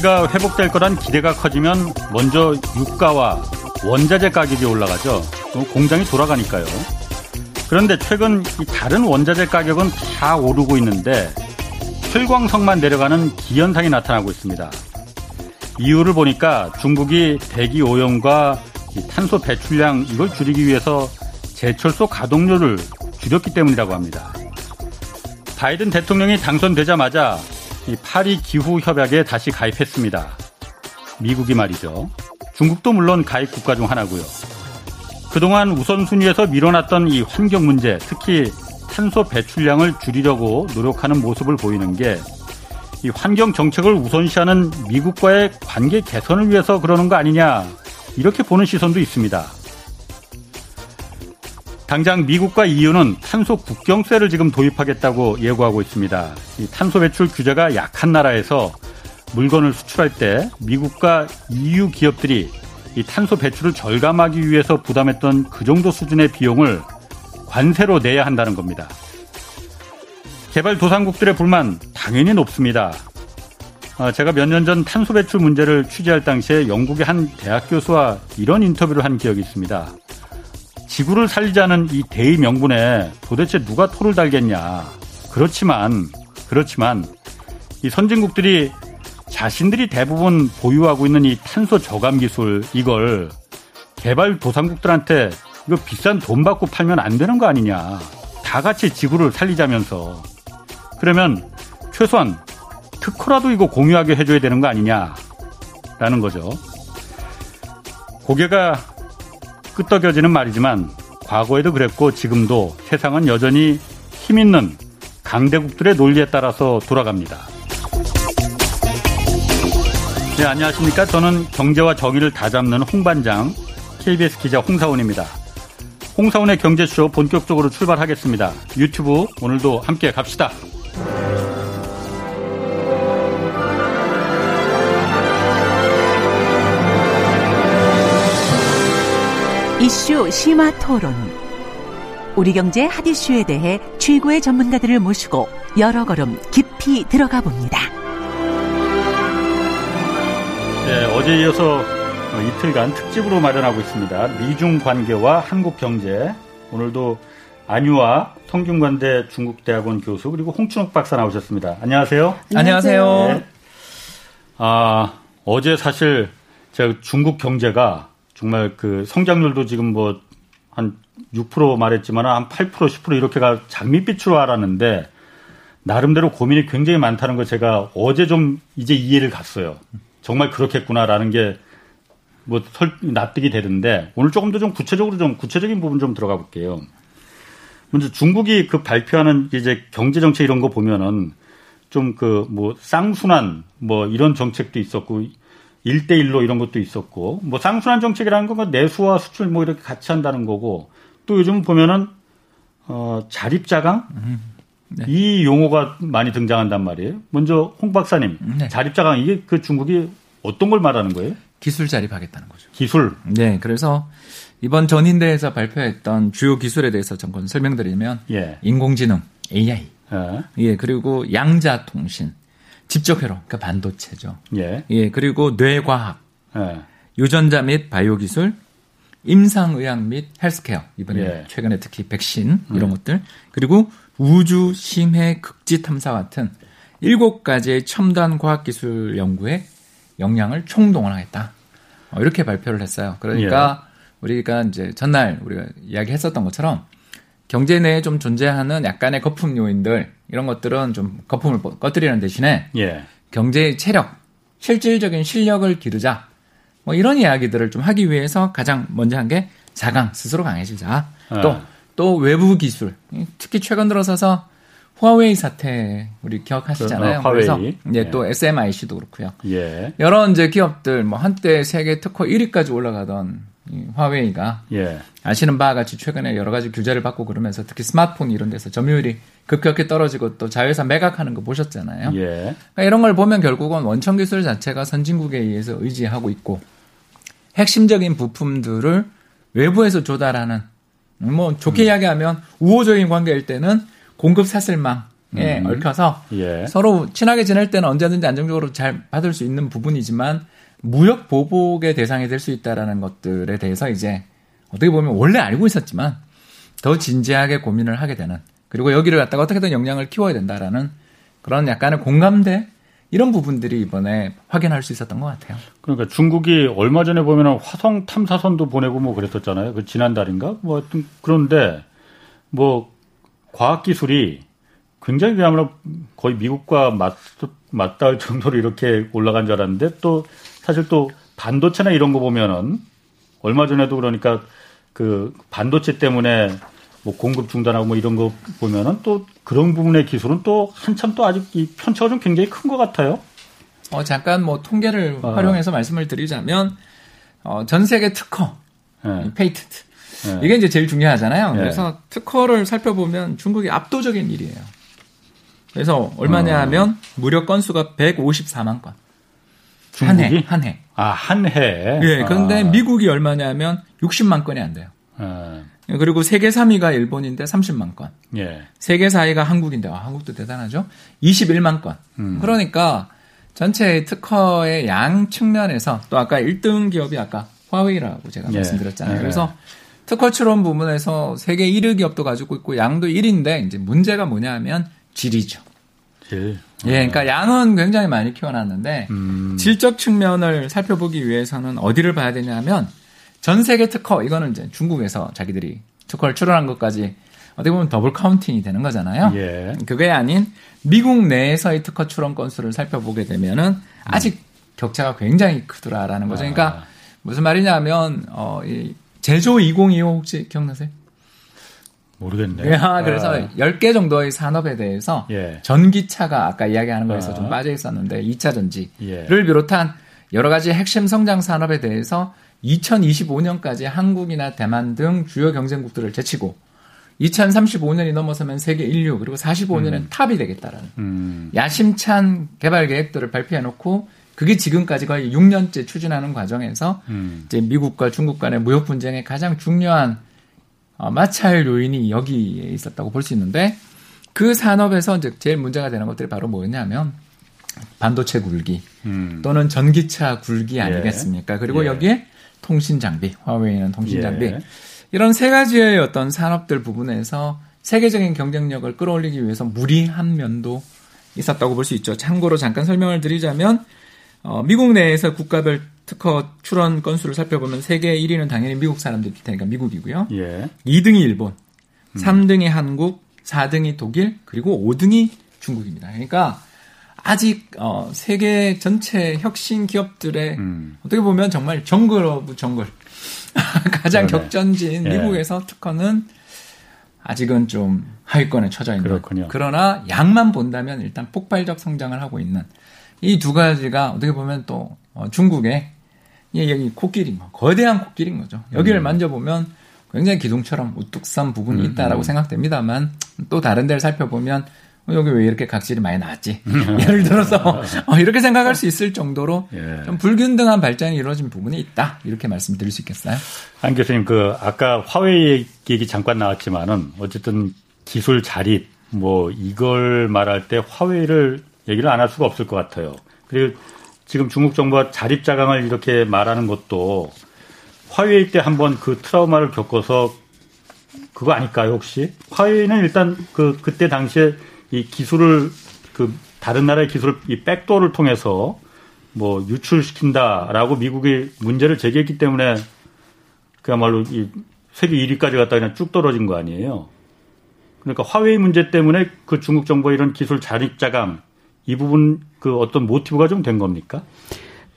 경기가 회복될 거란 기대가 커지면 먼저 유가와 원자재 가격이 올라가죠. 공장이 돌아가니까요. 그런데 최근 다른 원자재 가격은 다 오르고 있는데 철광석만 내려가는 기현상이 나타나고 있습니다. 이유를 보니까 중국이 대기 오염과 탄소 배출량 이걸 줄이기 위해서 제철소 가동률을 줄였기 때문이라고 합니다. 바이든 대통령이 당선되자마자 이 파리 기후 협약에 다시 가입했습니다. 미국이 말이죠. 중국도 물론 가입 국가 중 하나고요. 그동안 우선순위에서 밀어놨던 이 환경 문제, 특히 탄소 배출량을 줄이려고 노력하는 모습을 보이는 게 이 환경 정책을 우선시하는 미국과의 관계 개선을 위해서 그러는 거 아니냐 이렇게 보는 시선도 있습니다. 당장 미국과 EU는 탄소 국경세를 지금 도입하겠다고 예고하고 있습니다. 이 탄소 배출 규제가 약한 나라에서 물건을 수출할 때 미국과 EU 기업들이 이 탄소 배출을 절감하기 위해서 부담했던 그 정도 수준의 비용을 관세로 내야 한다는 겁니다. 개발도상국들의 불만 당연히 높습니다. 어, 제가 몇 년 전 탄소 배출 문제를 취재할 당시에 영국의 한 대학 교수와 이런 인터뷰를 한 기억이 있습니다. 지구를 살리자는 이 대의 명분에 도대체 누가 토를 달겠냐. 그렇지만, 그렇지만, 이 선진국들이 자신들이 대부분 보유하고 있는 이 탄소 저감 기술, 이걸 개발 도상국들한테 이거 비싼 돈 받고 팔면 안 되는 거 아니냐. 다 같이 지구를 살리자면서. 그러면 최소한 특허라도 이거 공유하게 해줘야 되는 거 아니냐. 라는 거죠. 고개가 끄떡여지는 말이지만 과거에도 그랬고 지금도 세상은 여전히 힘 있는 강대국들의 논리에 따라서 돌아갑니다. 네, 안녕하십니까. 저는 경제와 정의를 다 잡는 홍반장 KBS 기자 홍사원입니다. 홍사원의 경제쇼 본격적으로 출발하겠습니다. 유튜브 오늘도 함께 갑시다. 이슈 심화 토론. 우리 경제 핫 이슈에 대해 최고의 전문가들을 모시고 여러 걸음 깊이 들어가 봅니다. 네, 어제 이어서 이틀간 특집으로 마련하고 있습니다. 미중 관계와 한국 경제. 오늘도 안유아 통균관대 중국대학원 교수 그리고 홍춘욱 박사 나오셨습니다. 안녕하세요. 안녕하세요. 네. 아, 어제 사실 제가 중국 경제가 정말 그 성장률도 지금 뭐 한 6% 말했지만 한 8% 10% 이렇게가 장밋빛으로 알았는데 나름대로 고민이 굉장히 많다는 걸 제가 어제 좀 이제 이해를 갔어요. 정말 그렇겠구나라는 게 뭐 납득이 되는데 오늘 조금 더 좀 구체적으로 좀 구체적인 부분 좀 들어가 볼게요. 먼저 중국이 그 발표하는 이제 경제 정책 이런 거 보면은 좀 그 뭐 쌍순환 뭐 이런 정책도 있었고 1대1로 이런 것도 있었고, 뭐 쌍순환 정책이라는 건뭐 내수와 수출 뭐 이렇게 같이 한다는 거고, 또 요즘 보면은, 어, 자립자강? 음, 네. 이 용어가 많이 등장한단 말이에요. 먼저 홍 박사님, 네. 자립자강 이게 그 중국이 어떤 걸 말하는 거예요? 기술 자립하겠다는 거죠. 기술? 네, 그래서 이번 전인대에서 발표했던 주요 기술에 대해서 잠깐 설명드리면, 예. 인공지능, AI, 예. 예, 그리고 양자통신, 집적 회로, 그러니까 반도체죠. 예. 예, 그리고 뇌과학, 예. 유전자 및 바이오 기술, 임상의학 및 헬스케어 이번에 예. 최근에 특히 백신 이런 음. 것들 그리고 우주 심해 극지 탐사 같은 일곱 가지의 첨단 과학 기술 연구에 역량을 총동원하겠다 어, 이렇게 발표를 했어요. 그러니까 예. 우리가 이제 전날 우리가 이야기했었던 것처럼 경제 내에 좀 존재하는 약간의 거품 요인들 이런 것들은 좀 거품을 꺼뜨리는 대신에 예. 경제의 체력, 실질적인 실력을 기르자. 뭐 이런 이야기들을 좀 하기 위해서 가장 먼저 한 게 자강 스스로 강해지자. 또또또 외부 기술 특히 최근 들어서서 화웨이 사태 우리 기억하시잖아요. 어, 그래서 이제 예. 또 SMIC도 그렇고요. 예. 여러 이제 기업들 뭐 한때 세계 특허 1위까지 올라가던 화웨이가 예. 아시는 바와 같이 최근에 여러 가지 규제를 받고 그러면서 특히 스마트폰 이런 데서 점유율이 급격히 떨어지고 또 자회사 매각하는 거 보셨잖아요. 예. 그러니까 이런 걸 보면 결국은 원천 기술 자체가 선진국에 의해서 의지하고 있고 핵심적인 부품들을 외부에서 조달하는 뭐 좋게 음. 이야기하면 우호적인 관계일 때는 공급 사슬망 음. 얽혀서 예. 서로 친하게 지낼 때는 언제든지 안정적으로 잘 받을 수 있는 부분이지만 무역 보복의 대상이 될 수 있다라는 것들에 대해서 이제 어떻게 보면 원래 알고 있었지만 더 진지하게 고민을 하게 되는 그리고 여기를 갖다가 어떻게든 역량을 키워야 된다라는 그런 약간의 공감대 이런 부분들이 이번에 확인할 수 있었던 것 같아요. 그러니까 중국이 얼마 전에 보면 화성 탐사선도 보내고 뭐 그랬었잖아요. 그 지난달인가? 뭐 하여튼 그런데 뭐 과학 기술이 굉장히 그야말로 거의 미국과 맞, 맞닿을 정도로 이렇게 올라간 줄 알았는데 또 사실 또 반도체나 이런 거 보면은 얼마 전에도 그러니까 그 반도체 때문에 뭐 공급 중단하고 뭐 이런 거 보면은 또 그런 부분의 기술은 또 한참 또 아직 이 편차가 좀 굉장히 큰 것 같아요. 어 잠깐 뭐 통계를 어. 활용해서 말씀을 드리자면 어, 전 세계 특허 네. patent 네. 이게 이제 제일 중요하잖아요. 네. 그래서 특허를 살펴보면 중국이 압도적인 1위예요. 그래서 얼마냐 어. 하면 무려 건수가 154만 건. 한 해, 한 해. 아, 한 해. 예, 그런데 아. 미국이 얼마냐면 60만 건이 안 돼요. 아. 그리고 세계 3위가 일본인데 30만 건. 예. 세계 4위가 한국인데, 아, 한국도 대단하죠? 21만 건. 음. 그러니까 전체 특허의 양 측면에서 또 아까 1등 기업이 아까 화웨이라고 제가 예. 말씀드렸잖아요. 예. 그래서 특허 출원 부분에서 세계 1위 기업도 가지고 있고 양도 1위인데 이제 문제가 뭐냐 하면 질이죠. 질. 예, 그러니까 양은 굉장히 많이 키워놨는데 음. 질적 측면을 살펴보기 위해서는 어디를 봐야 되냐면 전 세계 특허 이거는 이제 중국에서 자기들이 특허를 출원한 것까지 어떻게 보면 double counting이 되는 거잖아요. 예. 그게 아닌 미국 내에서의 특허 출원 건수를 살펴보게 되면은 아직 음. 격차가 굉장히 크더라라는 거죠. 그러니까 아. 무슨 말이냐면 어, 이 제조 2025 혹시 기억나세요? 모르겠네. 아, 그래서 아. 10개 정도의 산업에 대해서 예. 전기차가 아까 이야기하는 거에서 아. 좀 빠져 있었는데 2차 전지를 예. 비롯한 여러 가지 핵심 성장 산업에 대해서 2025년까지 한국이나 대만 등 주요 경쟁국들을 제치고 2035년이 넘어서면 세계 인류 그리고 45년엔 음. 탑이 되겠다라는 음. 야심찬 개발 계획들을 발표해 놓고 그게 지금까지 거의 6년째 추진하는 과정에서 음. 이제 미국과 중국 간의 무역 분쟁의 가장 중요한 어, 마찰 요인이 여기에 있었다고 볼 수 있는데 그 산업에서 이제 제일 문제가 되는 것들이 바로 뭐였냐면 반도체 굴기 음. 또는 전기차 굴기 예. 아니겠습니까? 그리고 예. 여기에 통신 장비, 화웨이는 통신 장비. 예. 이런 세 가지의 어떤 산업들 부분에서 세계적인 경쟁력을 끌어올리기 위해서 무리한 면도 있었다고 볼 수 있죠. 참고로 잠깐 설명을 드리자면 어, 미국 내에서 국가별 특허 출원 건수를 살펴보면 세계 1위는 당연히 미국 사람들일 테니까 미국이고요. 예. 2등이 일본, 음. 3등이 한국, 4등이 독일, 그리고 5등이 중국입니다. 그러니까 아직 어, 세계 전체 혁신 기업들의 음. 어떻게 보면 정말 jungle of jungle 가장 그러네. 격전지인 예. 미국에서 특허는 아직은 좀 하위권에 처져 있는 그렇군요. 그러나 양만 본다면 일단 폭발적 성장을 하고 있는 이 두 가지가 어떻게 보면 또 어, 중국의 여기 코끼리 뭐 거대한 코끼리인 거죠. 여기를 음. 만져보면 굉장히 기둥처럼 우뚝 선 부분이 음, 있다라고 음. 생각됩니다만 또 다른 데를 살펴보면 어, 여기 왜 이렇게 각질이 많이 나왔지? 예를 들어서 어, 이렇게 생각할 수 있을 정도로 예. 좀 불균등한 발전이 이루어진 부분이 있다 이렇게 말씀드릴 수 있겠어요? 안 교수님 그 아까 화웨이 얘기 잠깐 나왔지만은 어쨌든 기술 자립 뭐 이걸 말할 때 화웨이를 얘기를 안 할 수가 없을 것 같아요. 그리고 지금 중국 정부가 자립 자강을 이렇게 말하는 것도 화웨이 때 한번 그 트라우마를 겪어서 그거 아닐까요 혹시? 화웨이는 일단 그 그때 당시에 이 기술을 그 다른 나라의 기술을 이 백도어를 통해서 뭐 유출시킨다라고 미국이 문제를 제기했기 때문에 그야말로 이 세계 1위까지 갔다 그냥 쭉 떨어진 거 아니에요. 그러니까 화웨이 문제 때문에 그 중국 정부의 이런 기술 자립자감 이 부분 그 어떤 모티브가 좀 된 겁니까?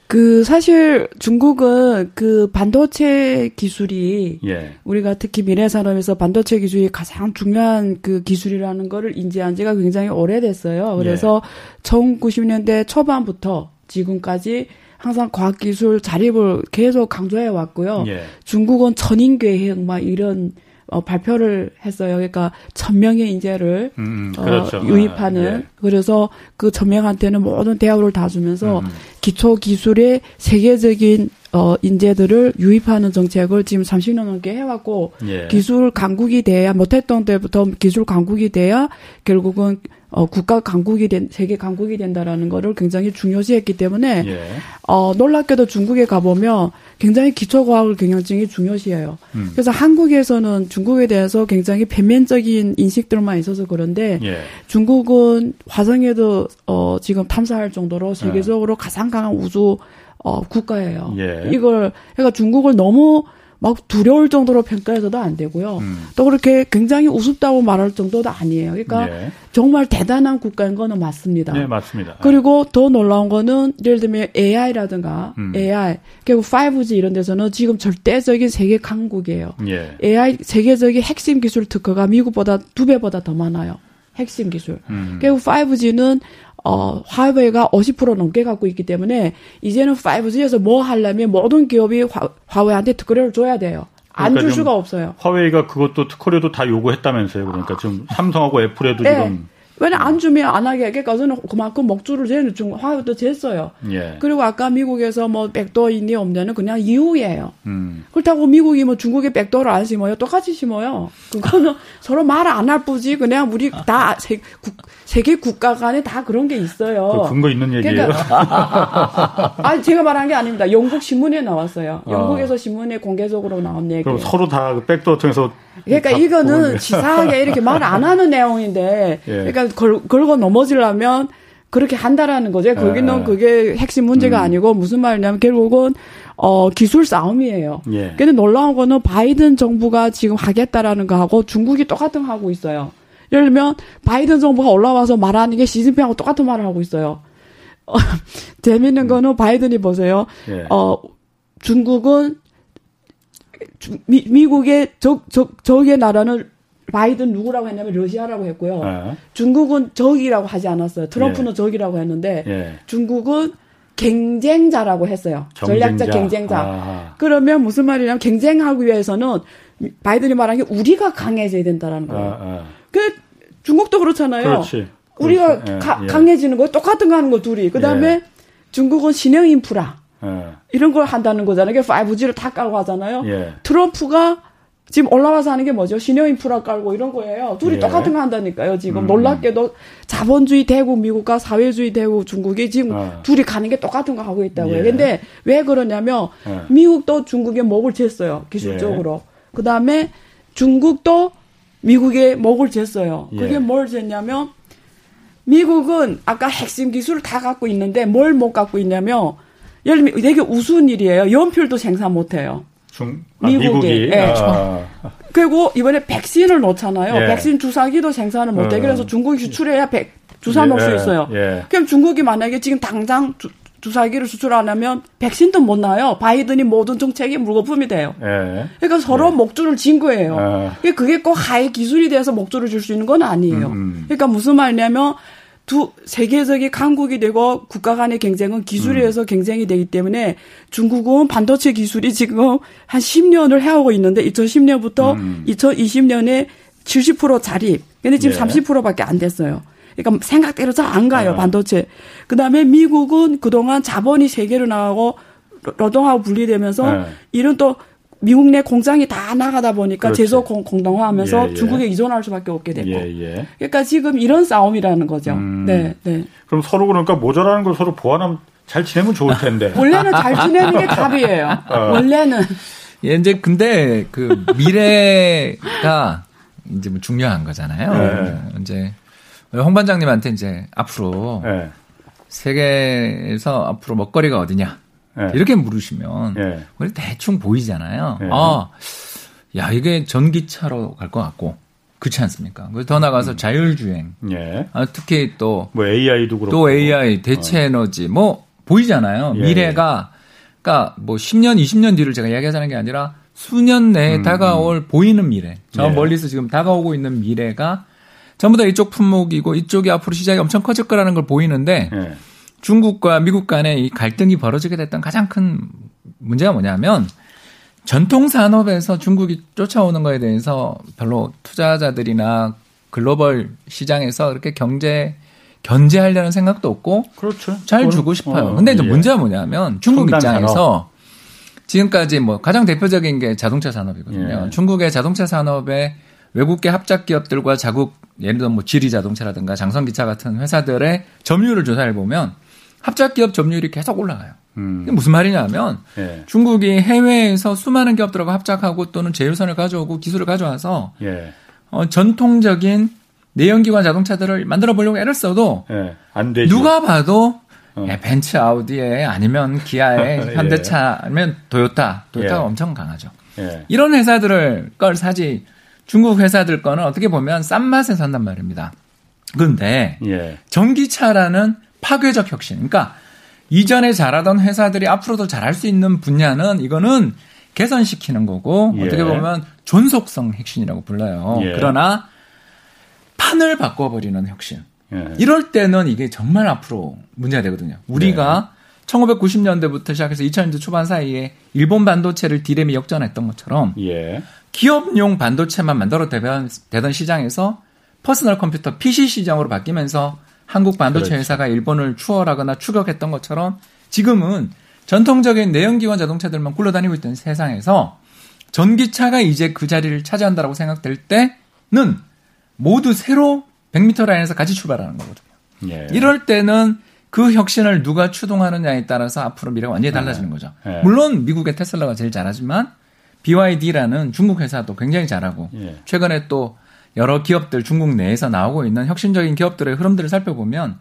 그 사실 중국은 그 반도체 기술이 예. 우리가 특히 미래 산업에서 반도체 기술이 가장 중요한 그 기술이라는 거를 인지한 지가 굉장히 오래됐어요. 그래서 예. 1990년대 초반부터 지금까지 항상 과학기술 자립을 계속 강조해 왔고요. 예. 중국은 천인계획 막 이런 어, 발표를 했어요. 그러니까 천 명의 인재를 음, 음 어, 그렇죠. 어, 유입하는 아, 예. 그래서 그 천 명한테는 모든 대우를 다 주면서 음. 기초 기술의 세계적인 어, 인재들을 유입하는 정책을 지금 30년 넘게 해왔고, 예. 기술 강국이 돼야, 못했던 때부터 기술 강국이 돼야 결국은 어, 국가 강국이 된, 세계 강국이 된다라는 거를 굉장히 중요시했기 때문에, 예. 어, 놀랍게도 중국에 가보면 굉장히 기초과학을 경영증이 중요시해요. 음. 그래서 한국에서는 중국에 대해서 굉장히片면적인 인식들만 있어서 그런데, 예. 중국은 화성에도, 어, 지금 탐사할 정도로 세계적으로 예. 가장 강한 우주, 어, 국가예요. 예. 이걸, 그러니까 중국을 너무 막 두려울 정도로 평가해서도 안 되고요. 음. 또 그렇게 굉장히 우습다고 말할 정도도 아니에요. 그러니까 네. 정말 대단한 국가인 거는 맞습니다. 네, 맞습니다. 그리고 더 놀라운 거는 예를 들면 AI라든가 음. AI 그리고 5G 이런 데서는 지금 절대적인 세계 강국이에요. 예. AI 세계적인 핵심 기술 특허가 미국보다 두 배보다 더 많아요. 핵심 기술. 음. 그리고 5G는 어, 화웨이가 50% 넘게 갖고 있기 때문에 이제는 5G에서 뭐 하려면 모든 기업이 화, 화웨이한테 특허를 줘야 돼요. 안줄 그러니까 수가 없어요. 화웨이가 그것도 특허료도 다 요구했다면서요. 그러니까 지금 삼성하고 애플에도 네. 지금 왜냐 안 주면 안 하게 그러니까 저는 그만큼 목줄을 재는 중 화요도 쟀어요. 예. 그리고 아까 미국에서 뭐 백도 있니 없냐는 그냥 이유예요. 음. 그렇다고 미국이 뭐 중국에 백도를 안 심어요. 똑같이 심어요. 그거는 서로 말 안 할 뿐지 그냥 우리 다 세, 국, 세계 국가 간에 다 그런 게 있어요. 근거 있는 얘기예요. 그러니까, 아니 제가 말한 게 아닙니다. 영국 신문에 나왔어요. 어. 영국에서 신문에 공개적으로 나온 얘기. 그럼 서로 다 백도 통해서 그러니까 이거는 치사하게 이렇게 말 안 하는 내용인데, 예. 그러니까 걸, 걸고 넘어지려면 그렇게 한다라는 거죠. 거기는 예. 그게 핵심 문제가 음. 아니고 무슨 말이냐면 결국은 어, 기술 싸움이에요. 예. 근데 놀라운 거는 바이든 정부가 지금 하겠다라는 거하고 중국이 똑같은 거 하고 있어요. 예를 들면 바이든 정부가 올라와서 말하는 게 시진핑하고 똑같은 말을 하고 있어요. 어, 재밌는 거는 바이든이 보세요. 예. 어, 중국은 미, 미국의 적, 적, 적의 나라는 바이든 누구라고 했냐면 러시아라고 했고요. 네. 중국은 적이라고 하지 않았어요. 트럼프는 예. 적이라고 했는데 예. 중국은 경쟁자라고 했어요. 경쟁자. 전략적 경쟁자. 아. 그러면 무슨 말이냐면 경쟁하기 위해서는 바이든이 말한 게 우리가 강해져야 된다라는 거예요. 아, 아. 그 중국도 그렇잖아요. 그렇지. 우리가 그렇지. 가, 예, 강해지는 거 똑같은 거 하는 거 둘이. 그다음에 예. 중국은 신형 인프라. 예. 이런 걸 한다는 거잖아요. 5G를 다 깔고 하잖아요. 예. 트럼프가 지금 올라와서 하는 게 뭐죠? 신형 인프라 깔고 이런 거예요. 둘이 예. 똑같은 거 한다니까요. 지금 음. 놀랍게도 자본주의 대국 미국과 사회주의 대국 중국이 지금 어. 둘이 가는 게 똑같은 거 하고 있다고요. 예. 근데 왜 그러냐면 예. 미국도 중국에 목을 쟀어요. 기술적으로. 예. 그다음에 중국도 미국에 목을 쥐었어요. 그게 예. 뭘 쥐었냐면 미국은 아까 핵심 기술을 다 갖고 있는데 뭘 못 갖고 있냐면 예를 들면 되게 우스운 일이에요. 연필도 생산 못 해요. 중, 아, 미국이. 미국이. 네. 아. 그리고 이번에 백신을 놓잖아요. 예. 백신 주사기도 생산을 못해. 어. 그래서 중국이 수출해야 백, 주사 놓을 수 예. 있어요. 예. 그럼 중국이 만약에 지금 당장 주, 주사기를 수출 안 하면 백신도 못 놔요. 바이든이 모든 정책이 물거품이 돼요. 예. 그러니까 서로 예. 목줄을 쥔 거예요. 아. 그게 꼭 high 기술이 돼서 목줄을 쥘 수 있는 건 아니에요. 음, 음. 그러니까 무슨 말이냐면 두 세계적인 강국이 되고 국가 간의 경쟁은 기술에 의해서 음. 경쟁이 되기 때문에 중국은 반도체 기술이 지금 한 10년을 해오고 있는데 2010년부터 음. 2020년에 70% 자립. 근데 지금 예. 30%밖에 안 됐어요. 그러니까 생각대로 잘 안 가요, 아. 반도체. 그다음에 미국은 그동안 자본이 세계로 나가고 노동하고 분리되면서 네. 이런 또 미국 내 공장이 다 나가다 보니까. 제조 공, 동화하면서 예, 예. 중국에 의존할 수밖에 없게 됐고. 예, 예, 그러니까 지금 이런 싸움이라는 거죠. 음. 네, 네. 그럼 서로 그러니까 모자라는 걸 서로 보완하면 잘 지내면 좋을 텐데. 원래는 잘 지내는 게 답이에요. 어. 원래는. 예, 이제 근데 그 미래가 이제 뭐 중요한 거잖아요. 네. 이제 홍 반장님한테 이제 앞으로 네. 세계에서 앞으로 먹거리가 어디냐? 네. 이렇게 물으시면 네. 대충 보이잖아요. 네. 아, 야 이게 전기차로 갈 것 같고 그렇지 않습니까? 그래서 더 나가서 음. 자율주행, 예. 아, 특히 또 뭐 AI도 그렇고 또 AI 대체 어. 에너지 뭐 보이잖아요. 예. 미래가 그러니까 뭐 10년, 20년 뒤를 제가 이야기하자는 게 아니라 수년 내에 음. 다가올 음. 보이는 미래, 저 예. 멀리서 지금 다가오고 있는 미래가 전부 다 이쪽 품목이고 이쪽이 앞으로 시장이 엄청 커질 거라는 걸 보이는데. 예. 중국과 미국 간의 이 갈등이 벌어지게 됐던 가장 큰 문제가 뭐냐면 전통 산업에서 중국이 쫓아오는 거에 대해서 별로 투자자들이나 글로벌 시장에서 그렇게 경제 견제하려는 생각도 없고 그렇죠. 잘 주고 싶어요. 어, 근데 이제 예. 문제가 뭐냐면 중국 입장에서 지금까지 뭐 가장 대표적인 게 자동차 산업이거든요. 예. 중국의 자동차 산업의 외국계 합작 기업들과 자국 예를 들어 뭐 지리 자동차라든가 장성 기차 같은 회사들의 점유율을 조사해 보면 합작 기업 점유율이 계속 올라가요. 음. 무슨 말이냐면 예. 중국이 해외에서 수많은 기업들하고 합작하고 또는 제휴선을 가져오고 기술을 가져와서 예. 어, 전통적인 내연기관 자동차들을 만들어 보려고 애를 써도 예. 안 되죠. 누가 봐도 어. 예, 벤츠 아우디에 아니면 기아에 예. 현대차 아니면 도요타 도요타가 예. 엄청 강하죠. 예. 이런 회사들을 걸 사지 중국 회사들 거는 어떻게 보면 싼 맛에 산단 말입니다. 그런데 전기차라는 파괴적 혁신. 그러니까 이전에 잘하던 회사들이 앞으로도 잘할 수 있는 분야는 이거는 개선시키는 거고 예. 어떻게 보면 존속성 혁신이라고 불러요. 예. 그러나 판을 바꿔버리는 혁신. 예. 이럴 때는 이게 정말 앞으로 문제가 되거든요. 우리가 1990년대부터 시작해서 2000년대 초반 사이에 일본 반도체를 디램이 역전했던 것처럼 예. 기업용 반도체만 만들어 대던 시장에서 퍼스널 컴퓨터 PC 시장으로 바뀌면서 한국 반도체 그렇지. 회사가 일본을 추월하거나 추격했던 것처럼 지금은 전통적인 내연기관 자동차들만 굴러다니고 있던 세상에서 전기차가 이제 그 자리를 차지한다라고 생각될 때는 모두 새로 100m 라인에서 같이 출발하는 거거든요. 예. 이럴 때는 그 혁신을 누가 추동하느냐에 따라서 앞으로 미래가 완전히 달라지는 예. 거죠. 예. 물론 미국의 테슬라가 제일 잘하지만 BYD라는 중국 회사도 굉장히 잘하고 예. 최근에 또 여러 기업들 중국 내에서 나오고 있는 혁신적인 기업들의 흐름들을 살펴보면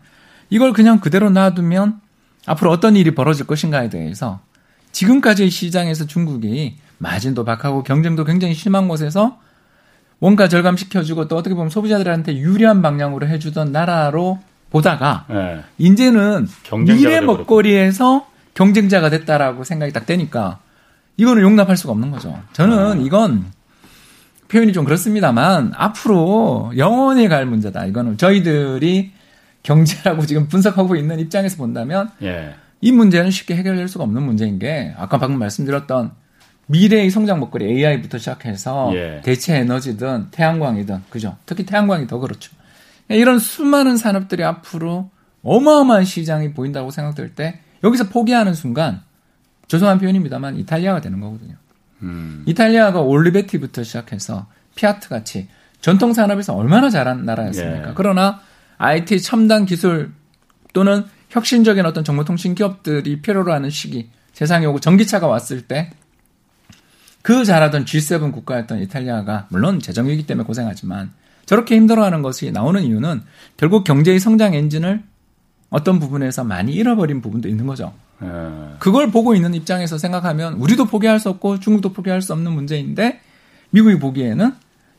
이걸 그냥 그대로 놔두면 앞으로 어떤 일이 벌어질 것인가에 대해서 지금까지 시장에서 중국이 마진도 박하고 경쟁도 굉장히 심한 곳에서 원가 절감시켜주고 또 어떻게 보면 소비자들한테 유리한 방향으로 해주던 나라로 보다가 네. 이제는 미래 먹거리에서 경쟁자가 됐다라고 생각이 딱 되니까 이거는 용납할 수가 없는 거죠. 저는 아. 이건 표현이 좀 그렇습니다만 앞으로 영원히 갈 문제다. 이거는 저희들이 경제라고 지금 분석하고 있는 입장에서 본다면 예. 이 문제는 쉽게 해결될 수가 없는 문제인 게 아까 방금 말씀드렸던 미래의 성장 먹거리 AI부터 시작해서 예. 대체 에너지든 태양광이든 그죠? 특히 태양광이 더 그렇죠. 이런 수많은 산업들이 앞으로 어마어마한 시장이 보인다고 생각될 때 여기서 포기하는 순간 죄송한 표현입니다만 이탈리아가 되는 거거든요. 음. 이탈리아가 올리베티부터 시작해서 피아트 같이 전통 산업에서 얼마나 잘한 나라였습니까? 예. 그러나 IT 첨단 기술 또는 혁신적인 어떤 정보통신 기업들이 필요로 하는 시기 세상에 오고 전기차가 왔을 때 그 잘하던 G7 국가였던 이탈리아가 물론 재정위기 때문에 고생하지만 저렇게 힘들어하는 것이 나오는 이유는 결국 경제의 성장 엔진을 어떤 부분에서 많이 잃어버린 부분도 있는 거죠. 예. 그걸 보고 있는 입장에서 생각하면 우리도 포기할 수 없고 중국도 포기할 수 없는 문제인데 미국이 보기에는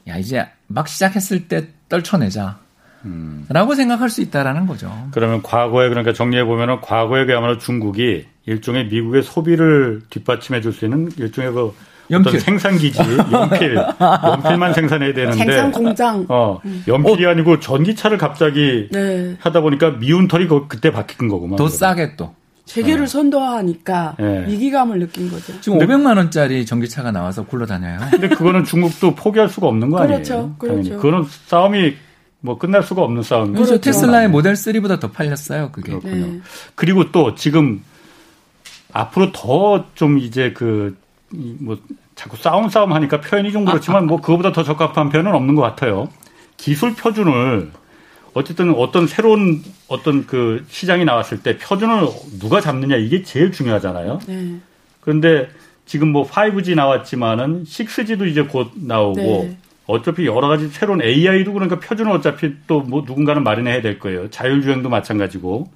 야 이제 막 시작했을 때 떨쳐내자. 음. 라고 생각할 수 있다라는 거죠. 그러면 과거에 그러니까 정리해 보면은 과거에 그야말로 중국이 일종의 미국의 소비를 뒷받침해 줄 수 있는 일종의 그 연필. 어떤 생산 기지, 연필, 연필만 생산해야 되는데 생산 공장. 어, 연필이 어. 아니고 전기차를 갑자기 네. 하다 보니까 미운 털이 그때 바뀐 거구만. 더 싸게 또. 세계를 네. 선도하니까 네. 위기감을 느낀 거죠. 지금 500만 원짜리 전기차가 나와서 굴러다녀요. 근데 그거는 중국도 포기할 수가 없는 거 아니에요? 그렇죠. 그렇죠. 그거는 싸움이 뭐 끝날 수가 없는 싸움. 그렇죠. 테슬라의 모델 3보다 더 팔렸어요. 그게. 그렇군요. 네. 그리고 또 지금 앞으로 더 좀 이제 그 뭐 자꾸 싸움 싸움 하니까 표현이 좀 그렇지만 뭐 그거보다 더 적합한 표현은 없는 것 같아요. 기술 표준을 어쨌든 어떤 새로운 어떤 그 시장이 나왔을 때 표준을 누가 잡느냐 이게 제일 중요하잖아요. 네. 그런데 지금 뭐 5G 나왔지만은 6G도 이제 곧 나오고 네. 어차피 여러 가지 새로운 AI도 그러니까 표준을 어차피 또 뭐 누군가는 마련해야 될 거예요. 자율주행도 마찬가지고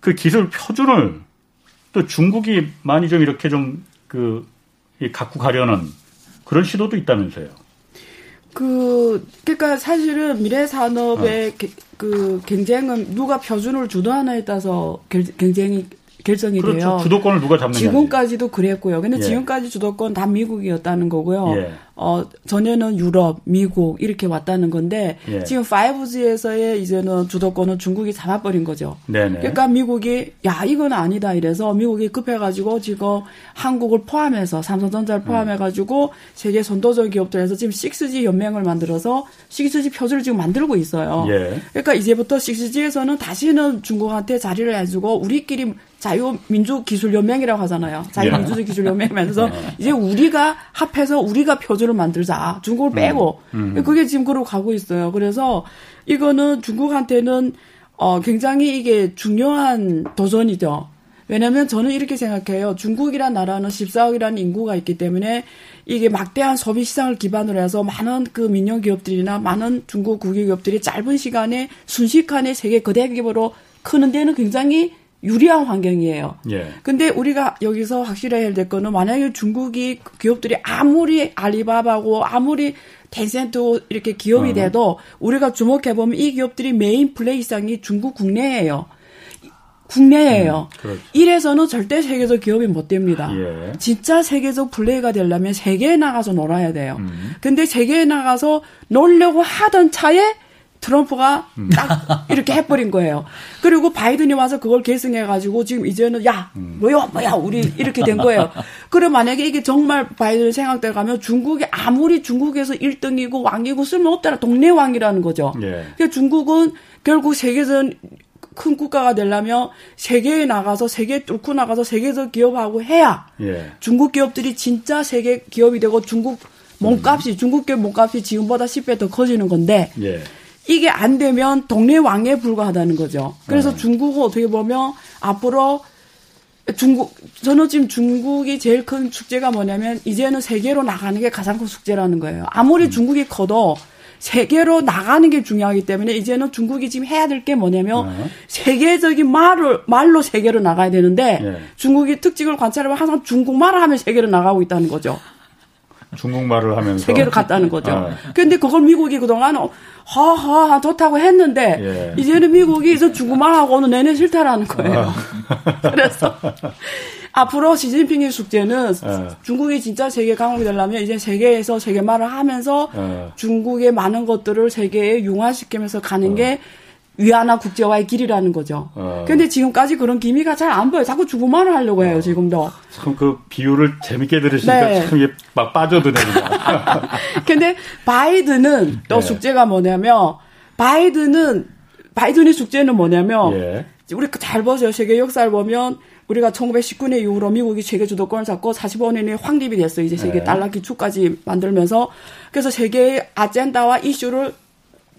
그 기술 표준을 또 중국이 많이 좀 이렇게 좀 그 갖고 가려는 그런 시도도 있다면서요. 그 그러니까 사실은 미래 산업의 어. 그 경쟁은 누가 표준을 주도하나에 따라서 경쟁이 결정이 그렇죠. 돼요. 주도권을 누가 잡느냐. 지금까지도 그랬고요. 근데 예. 지금까지 주도권 다 미국이었다는 거고요. 예. 어, 전에는 유럽, 미국 이렇게 왔다는 건데 예. 지금 5G에서의 이제는 주도권은 중국이 잡아버린 거죠. 네네. 그러니까 미국이 야 이건 아니다 이래서 미국이 급해가지고 지금 한국을 포함해서 삼성전자를 포함해가지고 음. 세계 선도적 기업들에서 지금 6G 연맹을 만들어서 6G 표준을 지금 만들고 있어요. 예. 그러니까 이제부터 6G에서는 다시는 중국한테 자리를 해주고 우리끼리 자유민주기술연맹이라고 하잖아요. 자유민주기술연맹이면서 예. 이제 우리가 합해서 우리가 표준 기술을 만들자. 중국을 음. 빼고. 음. 그게 지금 그러고 가고 있어요. 그래서 이거는 중국한테는 어, 굉장히 이게 중요한 도전이죠. 왜냐면 저는 이렇게 생각해요. 중국이란 나라는 14억이라는 인구가 있기 때문에 이게 막대한 소비 시장을 기반으로 해서 많은 그 민영 기업들이나 많은 중국 국유 기업들이 짧은 시간에 순식간에 세계 거대 기업으로 크는 데는 굉장히 유리한 환경이에요. 예. 근데 우리가 여기서 확실해야 될 거는 만약에 중국이 기업들이 아무리 알리바바고 아무리 텐센트 이렇게 기업이 어. 돼도 우리가 주목해 보면 이 기업들이 main play장이 중국 국내예요. 국내예요. 음, 그렇죠. 이래서는 절대 세계적 기업이 못 됩니다. 예. 진짜 세계적 player가 되려면 세계에 나가서 놀아야 돼요. 음. 근데 세계에 나가서 놀려고 하던 차에 트럼프가 음. 딱 이렇게 해버린 거예요. 그리고 바이든이 와서 그걸 계승해가지고 지금 이제는 야 음. 뭐야 뭐야 우리 이렇게 된 거예요. 그럼 만약에 이게 정말 바이든 생각대로 가면 중국이 아무리 중국에서 1등이고 왕이고 쓸모없다라 동네 왕이라는 거죠. 예. 그러니까 중국은 결국 세계전 큰 국가가 되려면 세계에 나가서 세계 뚫고 나가서 세계적 기업하고 해야 예. 중국 기업들이 진짜 세계 기업이 되고 중국 몸값이 음. 중국 기업 몸값이 지금보다 10배 더 커지는 건데 예. 이게 안 되면 동네 왕에 불과하다는 거죠. 그래서 네. 중국은 어떻게 보면 앞으로 중국 저는 지금 중국이 제일 큰 숙제가 뭐냐면 이제는 세계로 나가는 게 가장 큰 숙제라는 거예요. 아무리 음. 중국이 커도 세계로 나가는 게 중요하기 때문에 이제는 중국이 지금 해야 될 게 뭐냐면 네. 세계적인 말을 말로 세계로 나가야 되는데 네. 중국이 특징을 관찰하면 항상 중국말을 하면 세계로 나가고 있다는 거죠. 중국말을 하면서 세계로 갔다는 거죠. 아. 그런데 그걸 미국이 그동안 하하 좋다고 했는데 예. 이제는 미국이 이제 중국말 하고는 내내 싫다라는 거예요. 아. 그래서 앞으로 시진핑의 숙제는 예. 중국이 진짜 세계 강국이 되려면 이제 세계에서 세계말을 하면서 예. 중국의 많은 것들을 세계에 융화시키면서 가는 어. 게 위안화 국제화의 길이라는 거죠. 어. 근데 지금까지 그런 기미가 잘 안 보여요. 자꾸 주고만을 하려고 해요, 어. 지금도. 참 그 비유를 재밌게 들으시니까 네. 참막 빠져드네요. 근데 바이든은 또 예. 숙제가 뭐냐면 바이든은 바이든의 숙제는 뭐냐면 예. 우리 잘 보세요. 세계 역사를 보면 우리가 1919년 이후로 미국이 세계 주도권을 잡고 45년에 확립이 됐어요. 이제 세계 예. 달러 기축까지 만들면서 그래서 세계의 아젠다와 이슈를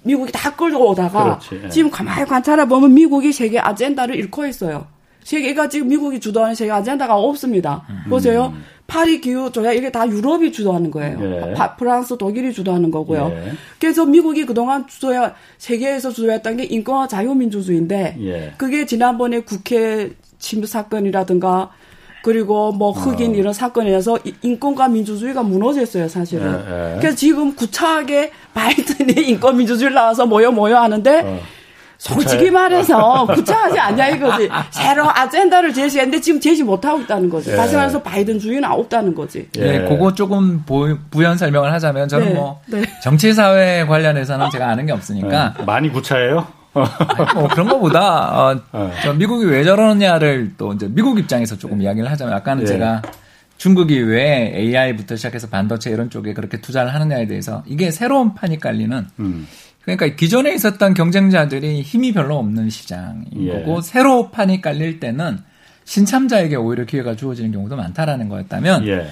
미국이 다 끌고 오다가 그렇지, 예. 지금 가만히 관찰해 보면 미국이 세계 아젠다를 잃고 있어요. 세계가 지금 미국이 주도하는 세계 아젠다가 없습니다. 음. 보세요. 파리 기후 조약 이게 다 유럽이 주도하는 거예요. 예. 파, 프랑스, 독일이 주도하는 거고요. 예. 그래서 미국이 그동안 주도해 세계에서 주도했던 게 인권과 자유민주주의인데 예. 그게 지난번에 국회 침입 사건이라든가 그리고 뭐 흑인 어. 이런 사건에서 인권과 민주주의가 무너졌어요, 사실은. 예, 예. 그래서 지금 구차하게 바이든이 인권 민주주의 나와서 모여 모여 하는데 어. 솔직히 말해서 구차하지 않냐 이거지. 새로 아젠다를 제시했는데 지금 제시 못하고 있다는 거지. 예. 다시 말해서 바이든 주의는 없다는 거지. 예, 그거 조금 부연 설명을 하자면 저는 네. 뭐 네. 정치사회 관련해서는 제가 아는 게 없으니까. 네. 많이 구차해요? 뭐 그런 거보다 어, 어. 미국이 왜 저러느냐를 또 이제 미국 입장에서 조금 이야기를 하자면 아까는 예. 제가 중국이 왜 AI부터 시작해서 반도체 이런 쪽에 그렇게 투자를 하느냐에 대해서 이게 새로운 판이 깔리는 음. 그러니까 기존에 있었던 경쟁자들이 힘이 별로 없는 시장인 예. 거고 새로 판이 깔릴 때는 신참자에게 오히려 기회가 주어지는 경우도 많다라는 거였다면 예.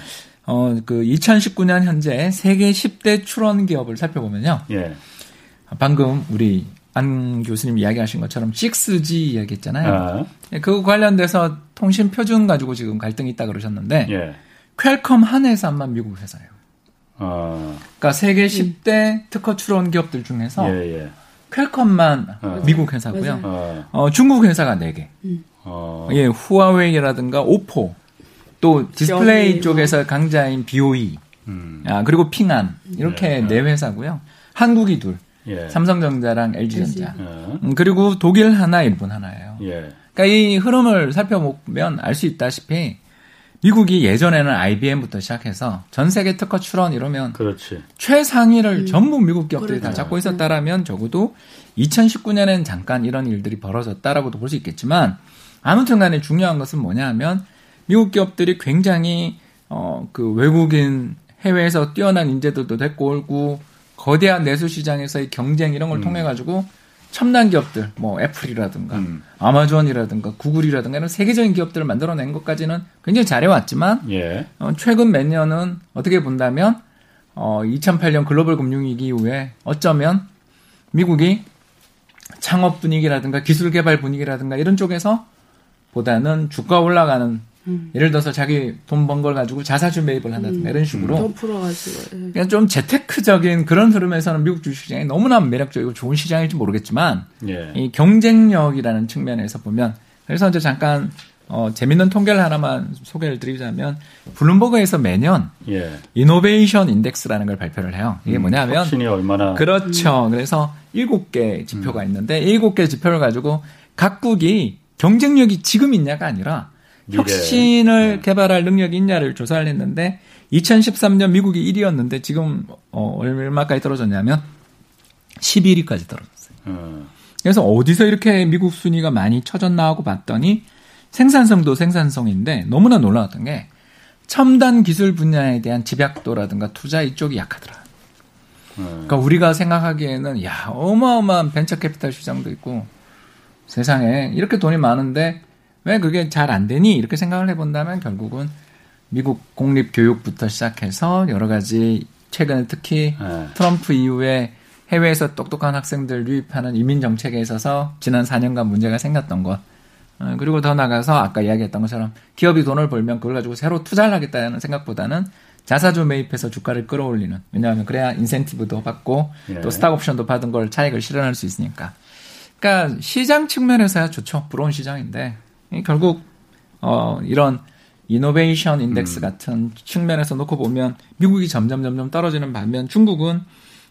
어, 그 2019년 현재 세계 10대 출원 기업을 살펴보면요. 예. 방금 우리 안 교수님 이야기하신 것처럼 6G 이야기했잖아요. 아. 예, 그 관련돼서 통신 표준 가지고 지금 갈등이 있다 그러셨는데 예. 퀄컴 한 회사만 미국 회사예요. 아. 그러니까 세계 10대 특허 출원 기업들 중에서 예, 예. 퀄컴만 아. 미국 회사고요. 아. 어, 중국 회사가 4개. 음. 아. 예, 후아웨이라든가 오포 또 디스플레이 쪽에서 강자인 BOE 음. 아, 그리고 핑안 이렇게 네, 네 회사고요. 한국이 둘. 예. 삼성전자랑 LG전자. 예. 음, 그리고 독일 하나, 일본 하나예요. 예. 그러니까 이 흐름을 살펴보면 알 수 있다시피 미국이 예전에는 IBM부터 시작해서 전 세계 특허 출원 이러면 그렇지. 최상위를 음. 전부 미국 기업들이 그렇죠. 다 잡고 있었다라면 적어도 2019년엔 잠깐 이런 일들이 벌어졌다라고도 볼 수 있겠지만 아무튼 간에 중요한 것은 뭐냐 하면 미국 기업들이 굉장히 어 그 외국인 해외에서 뛰어난 인재들도 데리고 오고 거대한 내수 시장에서의 경쟁 이런 걸 음. 통해 가지고 첨단 기업들, 뭐 애플이라든가 음. 아마존이라든가 구글이라든가 이런 세계적인 기업들을 만들어낸 것까지는 굉장히 잘해왔지만 예. 어, 최근 몇 년은 어떻게 본다면 어, 2008년 글로벌 금융위기 이후에 어쩌면 미국이 창업 분위기라든가 기술 개발 분위기라든가 이런 쪽에서 보다는 주가 올라가는 음. 예를 들어서 자기 돈 번 걸 가지고 자사주 매입을 한다든가 음. 이런 식으로 돈 풀어가지고 예. 그냥 좀 재테크적인 그런 흐름에서는 미국 주식시장이 너무나 매력적이고 좋은 시장일지 모르겠지만 예. 이 경쟁력이라는 측면에서 보면 그래서 이제 잠깐 어, 재밌는 통계를 하나만 소개를 드리자면 블룸버그에서 매년 예. 이노베이션 인덱스라는 걸 발표를 해요. 이게 음, 뭐냐면 혁신이 얼마나 그렇죠. 음. 그래서 일곱 개 지표가 음. 있는데 일곱 개 지표를 가지고 각국이 경쟁력이 지금 있냐가 아니라 혁신을 네. 개발할 능력이 있냐를 조사를 했는데 2013년 미국이 1위였는데 지금 어, 얼마까지 떨어졌냐면 11위까지 떨어졌어요. 음. 그래서 어디서 이렇게 미국 순위가 많이 쳐졌나 하고 봤더니 생산성도 생산성인데 너무나 놀라웠던 게 첨단 기술 분야에 대한 집약도라든가 투자 이쪽이 약하더라. 음. 그러니까 우리가 생각하기에는 야 어마어마한 벤처 캐피탈 시장도 있고 세상에 이렇게 돈이 많은데 왜 그게 잘 안 되니? 이렇게 생각을 해본다면 결국은 미국 공립 교육부터 시작해서 여러 가지 최근에 특히 네. 트럼프 이후에 해외에서 똑똑한 학생들 유입하는 이민 정책에 있어서 지난 4년간 문제가 생겼던 것. 어, 그리고 더 나가서 아까 이야기했던 것처럼 기업이 돈을 벌면 그걸 가지고 새로 투자를 하겠다는 생각보다는 자사주 매입해서 주가를 끌어올리는 왜냐하면 그래야 인센티브도 받고 예. 또 스탁 옵션도 받은 걸 차익을 실현할 수 있으니까. 그러니까 시장 측면에서야 좋죠. 부러운 시장인데 결국 어 이런 이노베이션 인덱스 음. 같은 측면에서 놓고 보면 미국이 점점 점점 떨어지는 반면 중국은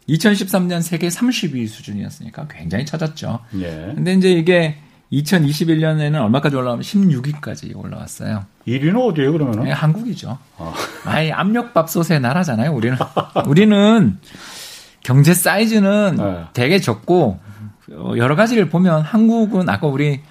2013년 세계 30위 수준이었으니까 굉장히 찾았죠. 예. 근데 이제 이게 2021년에는 얼마까지 올라가면 16위까지 올라왔어요. 1위는 어디예요, 그러면은? 네, 한국이죠. 아. 아이 압력밥솥의 나라잖아요, 우리는. 우리는 경제 사이즈는 네. 되게 적고 어, 여러 가지를 보면 한국은 아까 우리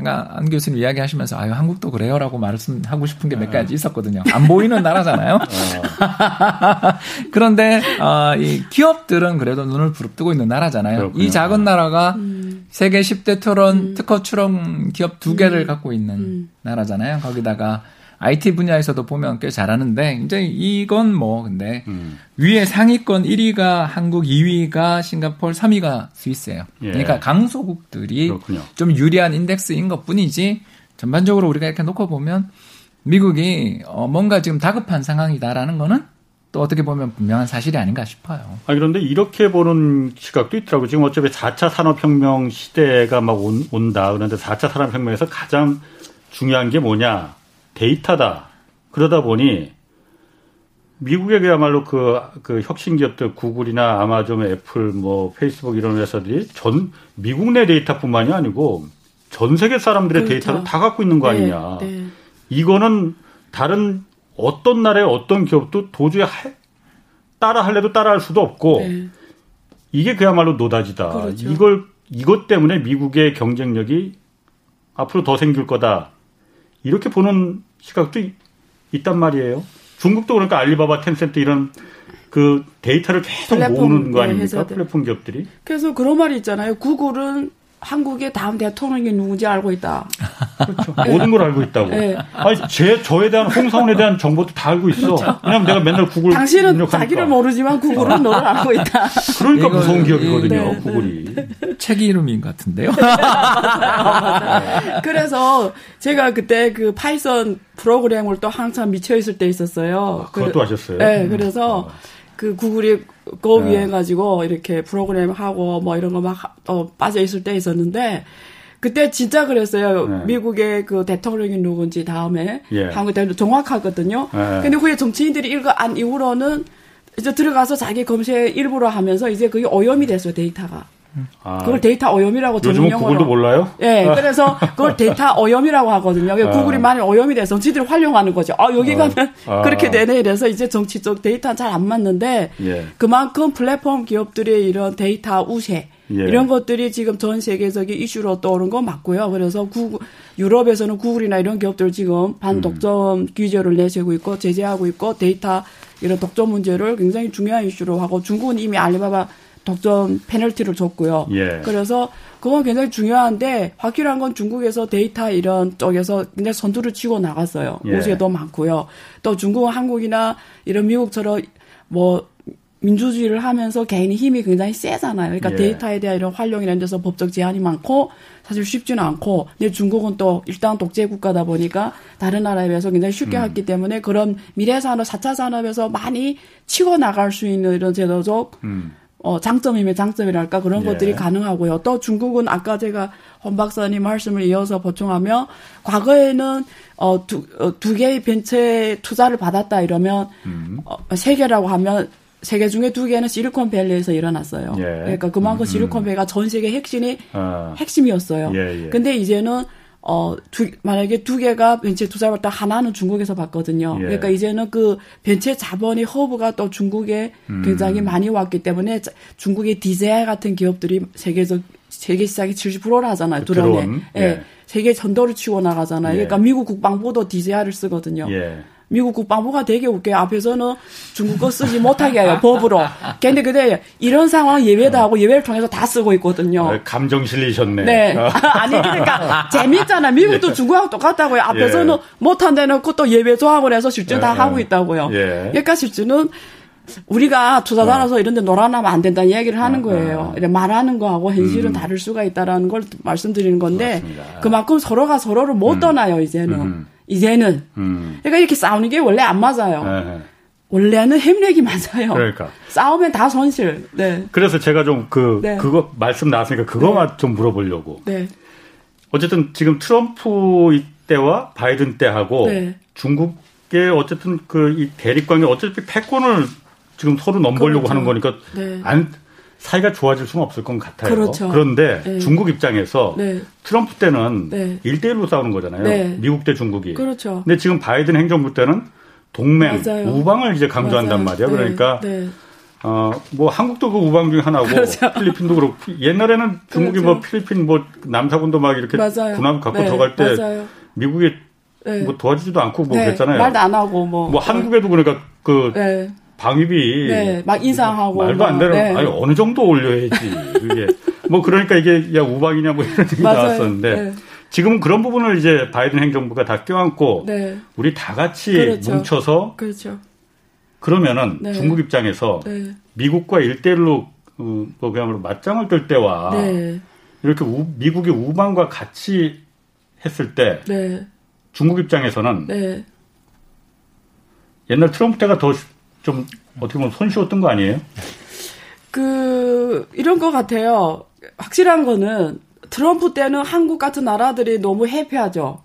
잠깐 안 교수님 이야기하시면서 아유 한국도 그래요라고 말씀하고 싶은 게 몇 가지 있었거든요. 안 보이는 나라잖아요. 어. 그런데 어, 이 기업들은 그래도 눈을 부릅뜨고 있는 나라잖아요. 그렇군요. 이 작은 나라가 음. 세계 10대 토론 음. 특허 출원 기업 두 개를 음. 갖고 있는 음. 나라잖아요. 거기다가 IT 분야에서도 보면 꽤 잘하는데 이제 이건 뭐 근데 음. 위에 상위권 1위가 한국, 2위가 싱가폴, 3위가 스위스예요. 예. 그러니까 강소국들이 그렇군요. 좀 유리한 인덱스인 것뿐이지 전반적으로 우리가 이렇게 놓고 보면 미국이 어 뭔가 지금 다급한 상황이다라는 거는 또 어떻게 보면 분명한 사실이 아닌가 싶어요. 아, 그런데 이렇게 보는 시각도 있더라고요. 지금 어차피 4차 산업혁명 시대가 막 온, 온다. 그런데 4차 산업혁명에서 가장 중요한 게 뭐냐? 데이터다. 그러다 보니 미국의 그야말로 그, 그 혁신 기업들 구글이나 아마존, 애플, 뭐 페이스북 이런 회사들이 전 미국 내 데이터뿐만이 아니고 전 세계 사람들의 그렇죠. 데이터를 다 갖고 있는 거 네, 아니냐. 네, 네. 이거는 다른 어떤 나라의 어떤 기업도 도저히 하, 따라 할래도 따라 할 수도 없고 네. 이게 그야말로 노다지다. 그렇죠. 이걸 이것 때문에 미국의 경쟁력이 앞으로 더 생길 거다. 이렇게 보는 시각도 있단 말이에요. 중국도 그러니까 알리바바, 텐센트 이런 그 데이터를 계속 모으는 거 아닙니까? 네, 플랫폼 기업들이. 그래서 그런 말이 있잖아요. 구글은 한국의 다음 대통령이 누군지 알고 있다. 그렇죠. 네. 모든 걸 알고 있다고. 네. 아니, 제, 저에 대한 홍사훈에 대한 정보도 다 알고 있어. 그렇죠. 왜냐면 내가 맨날 구글. 당신은 입력하니까. 자기를 모르지만 구글은 너를 알고 있다. 그러니까 무서운 기업이거든요, 네, 구글이. 책 이름인 것 같은데요. 그래서 제가 그때 그 Python 프로그램을 또 한참 미쳐 있을 때 있었어요. 아, 그것도 하셨어요? 네, 그래서 음. 그 구글이 그 네. 위해 가지고 이렇게 프로그램 하고 뭐 이런 거 막 어, 빠져 있을 때 있었는데 그때 진짜 그랬어요. 네. 미국의 그 대통령이 누군지 다음에 예. 한국 대통령 정확하거든요. 네. 근데 후에 정치인들이 이거 안 이후로는 이제 들어가서 자기 검색 일부러 하면서 이제 그게 오염이 됐어요 데이터가. 아, 그걸 데이터 오염이라고 요즘은 구글도 몰라요? 예, 네, 그래서 그걸 데이터 오염이라고 하거든요. 아. 구글이 많이 오염이 돼서 정치들이 활용하는 거죠. 아, 여기 아. 가면 아. 그렇게 되네 이래서 이제 정치 쪽 데이터는 잘안 맞는데 예. 그만큼 플랫폼 기업들의 이런 데이터 우세 예. 이런 것들이 지금 전 세계적인 이슈로 떠오른 건 맞고요. 그래서 구글, 유럽에서는 구글이나 이런 기업들 지금 반독점 음. 규제를 내세우고 있고 제재하고 있고 데이터 이런 독점 문제를 굉장히 중요한 이슈로 하고 중국은 이미 알리바바 독점 페널티를 줬고요. 예. 그래서 그건 굉장히 중요한데 확실한 건 중국에서 데이터 이런 쪽에서 굉장히 선두를 치고 나갔어요. 예. 우세도 많고요. 또 중국은 한국이나 이런 미국처럼 뭐 민주주의를 하면서 개인의 힘이 굉장히 세잖아요. 그러니까 예. 데이터에 대한 이런 활용이 이런 데서 법적 제한이 많고 사실 쉽지는 않고 근데 중국은 또 일단 독재 국가다 보니까 다른 나라에 비해서 굉장히 쉽게 음. 했기 때문에 그런 미래 산업, 4차 산업에서 많이 치고 나갈 수 있는 이런 제도적 음. 어, 장점이면 장점이랄까 그런 예. 것들이 가능하고요. 또 중국은 아까 제가 헌 박사님 말씀을 이어서 보충하면 과거에는 어, 두, 어, 두 개의 벤처에 투자를 받았다 이러면 음. 어, 세 개라고 하면 세계 중에 두 개는 실리콘밸리에서 일어났어요. 예. 그러니까 그만큼 음. 실리콘밸리가 전 세계 핵심이 아. 핵심이었어요. 예, 예. 근데 이제는 어, 두, 만약에 두 개가 벤처 투자를 받다 하나는 중국에서 받거든요. 예. 그러니까 이제는 그 벤처 자본의 허브가 또 중국에 음. 굉장히 많이 왔기 때문에 중국의 DJI 같은 기업들이 세계적, 세계 시장이 70%를 하잖아요. 드론에. 예. 예. 세계 선두를 치고 나가잖아요. 예. 그러니까 미국 국방부도 DJI를 쓰거든요. 예. 미국 국방부가 되게 웃겨요. 앞에서는 중국 거 쓰지 못하게 해요. 법으로. 근데 그때 이런 상황 예외다 하고 예외를 통해서 다 쓰고 있거든요. 아, 감정 실리셨네. 네. 아니 그러니까 재밌잖아. 미국도 예. 중국하고 똑같다고요. 앞에서는 예. 못한다 놓고 또 예외 조합을 해서 실제 다 예. 하고 있다고요. 예. 그러니까 실제는 우리가 투자 달아서 네. 이런 데 놀아나면 안 된다는 이야기를 하는 아, 거예요. 아. 말하는 거하고 현실은 음. 다를 수가 있다라는 걸 말씀드리는 건데. 그만큼 서로가 서로를 못 음. 떠나요, 이제는. 음. 이제는. 음. 그러니까 이렇게 싸우는 게 원래 안 맞아요. 네. 원래는 햄렉이 맞아요. 그러니까. 싸우면 다 손실. 네. 그래서 제가 좀 그, 네. 그거 말씀 나왔으니까 그거만 네. 좀 물어보려고. 네. 어쨌든 지금 트럼프 이때와 바이든 때하고 네. 중국의 어쨌든 그 이 대립관계 어차피 패권을 지금 서로 넘보려고 그렇죠. 하는 거니까 네. 안, 사이가 좋아질 수는 없을 것 같아요. 그렇죠. 그런데 네. 중국 입장에서 네. 트럼프 때는 네. 1대1로 싸우는 거잖아요. 네. 미국 대 중국이. 그렇죠. 근데 지금 바이든 행정부 때는 동맹, 맞아요. 우방을 이제 강조한단 맞아요. 말이에요. 네. 그러니까 네. 어, 뭐 한국도 그 우방 중에 하나고 그렇죠. 필리핀도 그렇고 옛날에는 중국이 뭐 그렇죠. 뭐 필리핀 뭐 남사군도 막 이렇게 맞아요. 군함 갖고 네. 들어갈 때 맞아요. 미국이 뭐 도와주지도 않고 뭐 그랬잖아요. 말도 안 하고 뭐. 뭐 한국에도 그러니까 그 방위비 네, 막 인상하고 말도 안 되는 네. 아니 어느 정도 올려야지 그게 뭐 그러니까 이게 야 우방이냐 뭐 이런 얘기 나왔었는데 네. 지금은 그런 부분을 이제 바이든 행정부가 다 껴안고 네. 우리 다 같이 그렇죠. 뭉쳐서 그렇죠. 그러면은 네. 중국 입장에서 네. 미국과 일대일로 어, 뭐 그야말로 맞짱을 뜰 때와 네. 이렇게 우, 미국이 우방과 같이 했을 때 중국 입장에서는 옛날 트럼프 때가 더 좀 어떻게 보면 손쉬웠던 거 아니에요? 그 이런 것 같아요. 확실한 거는 트럼프 때는 한국 같은 나라들이 너무 해피하죠.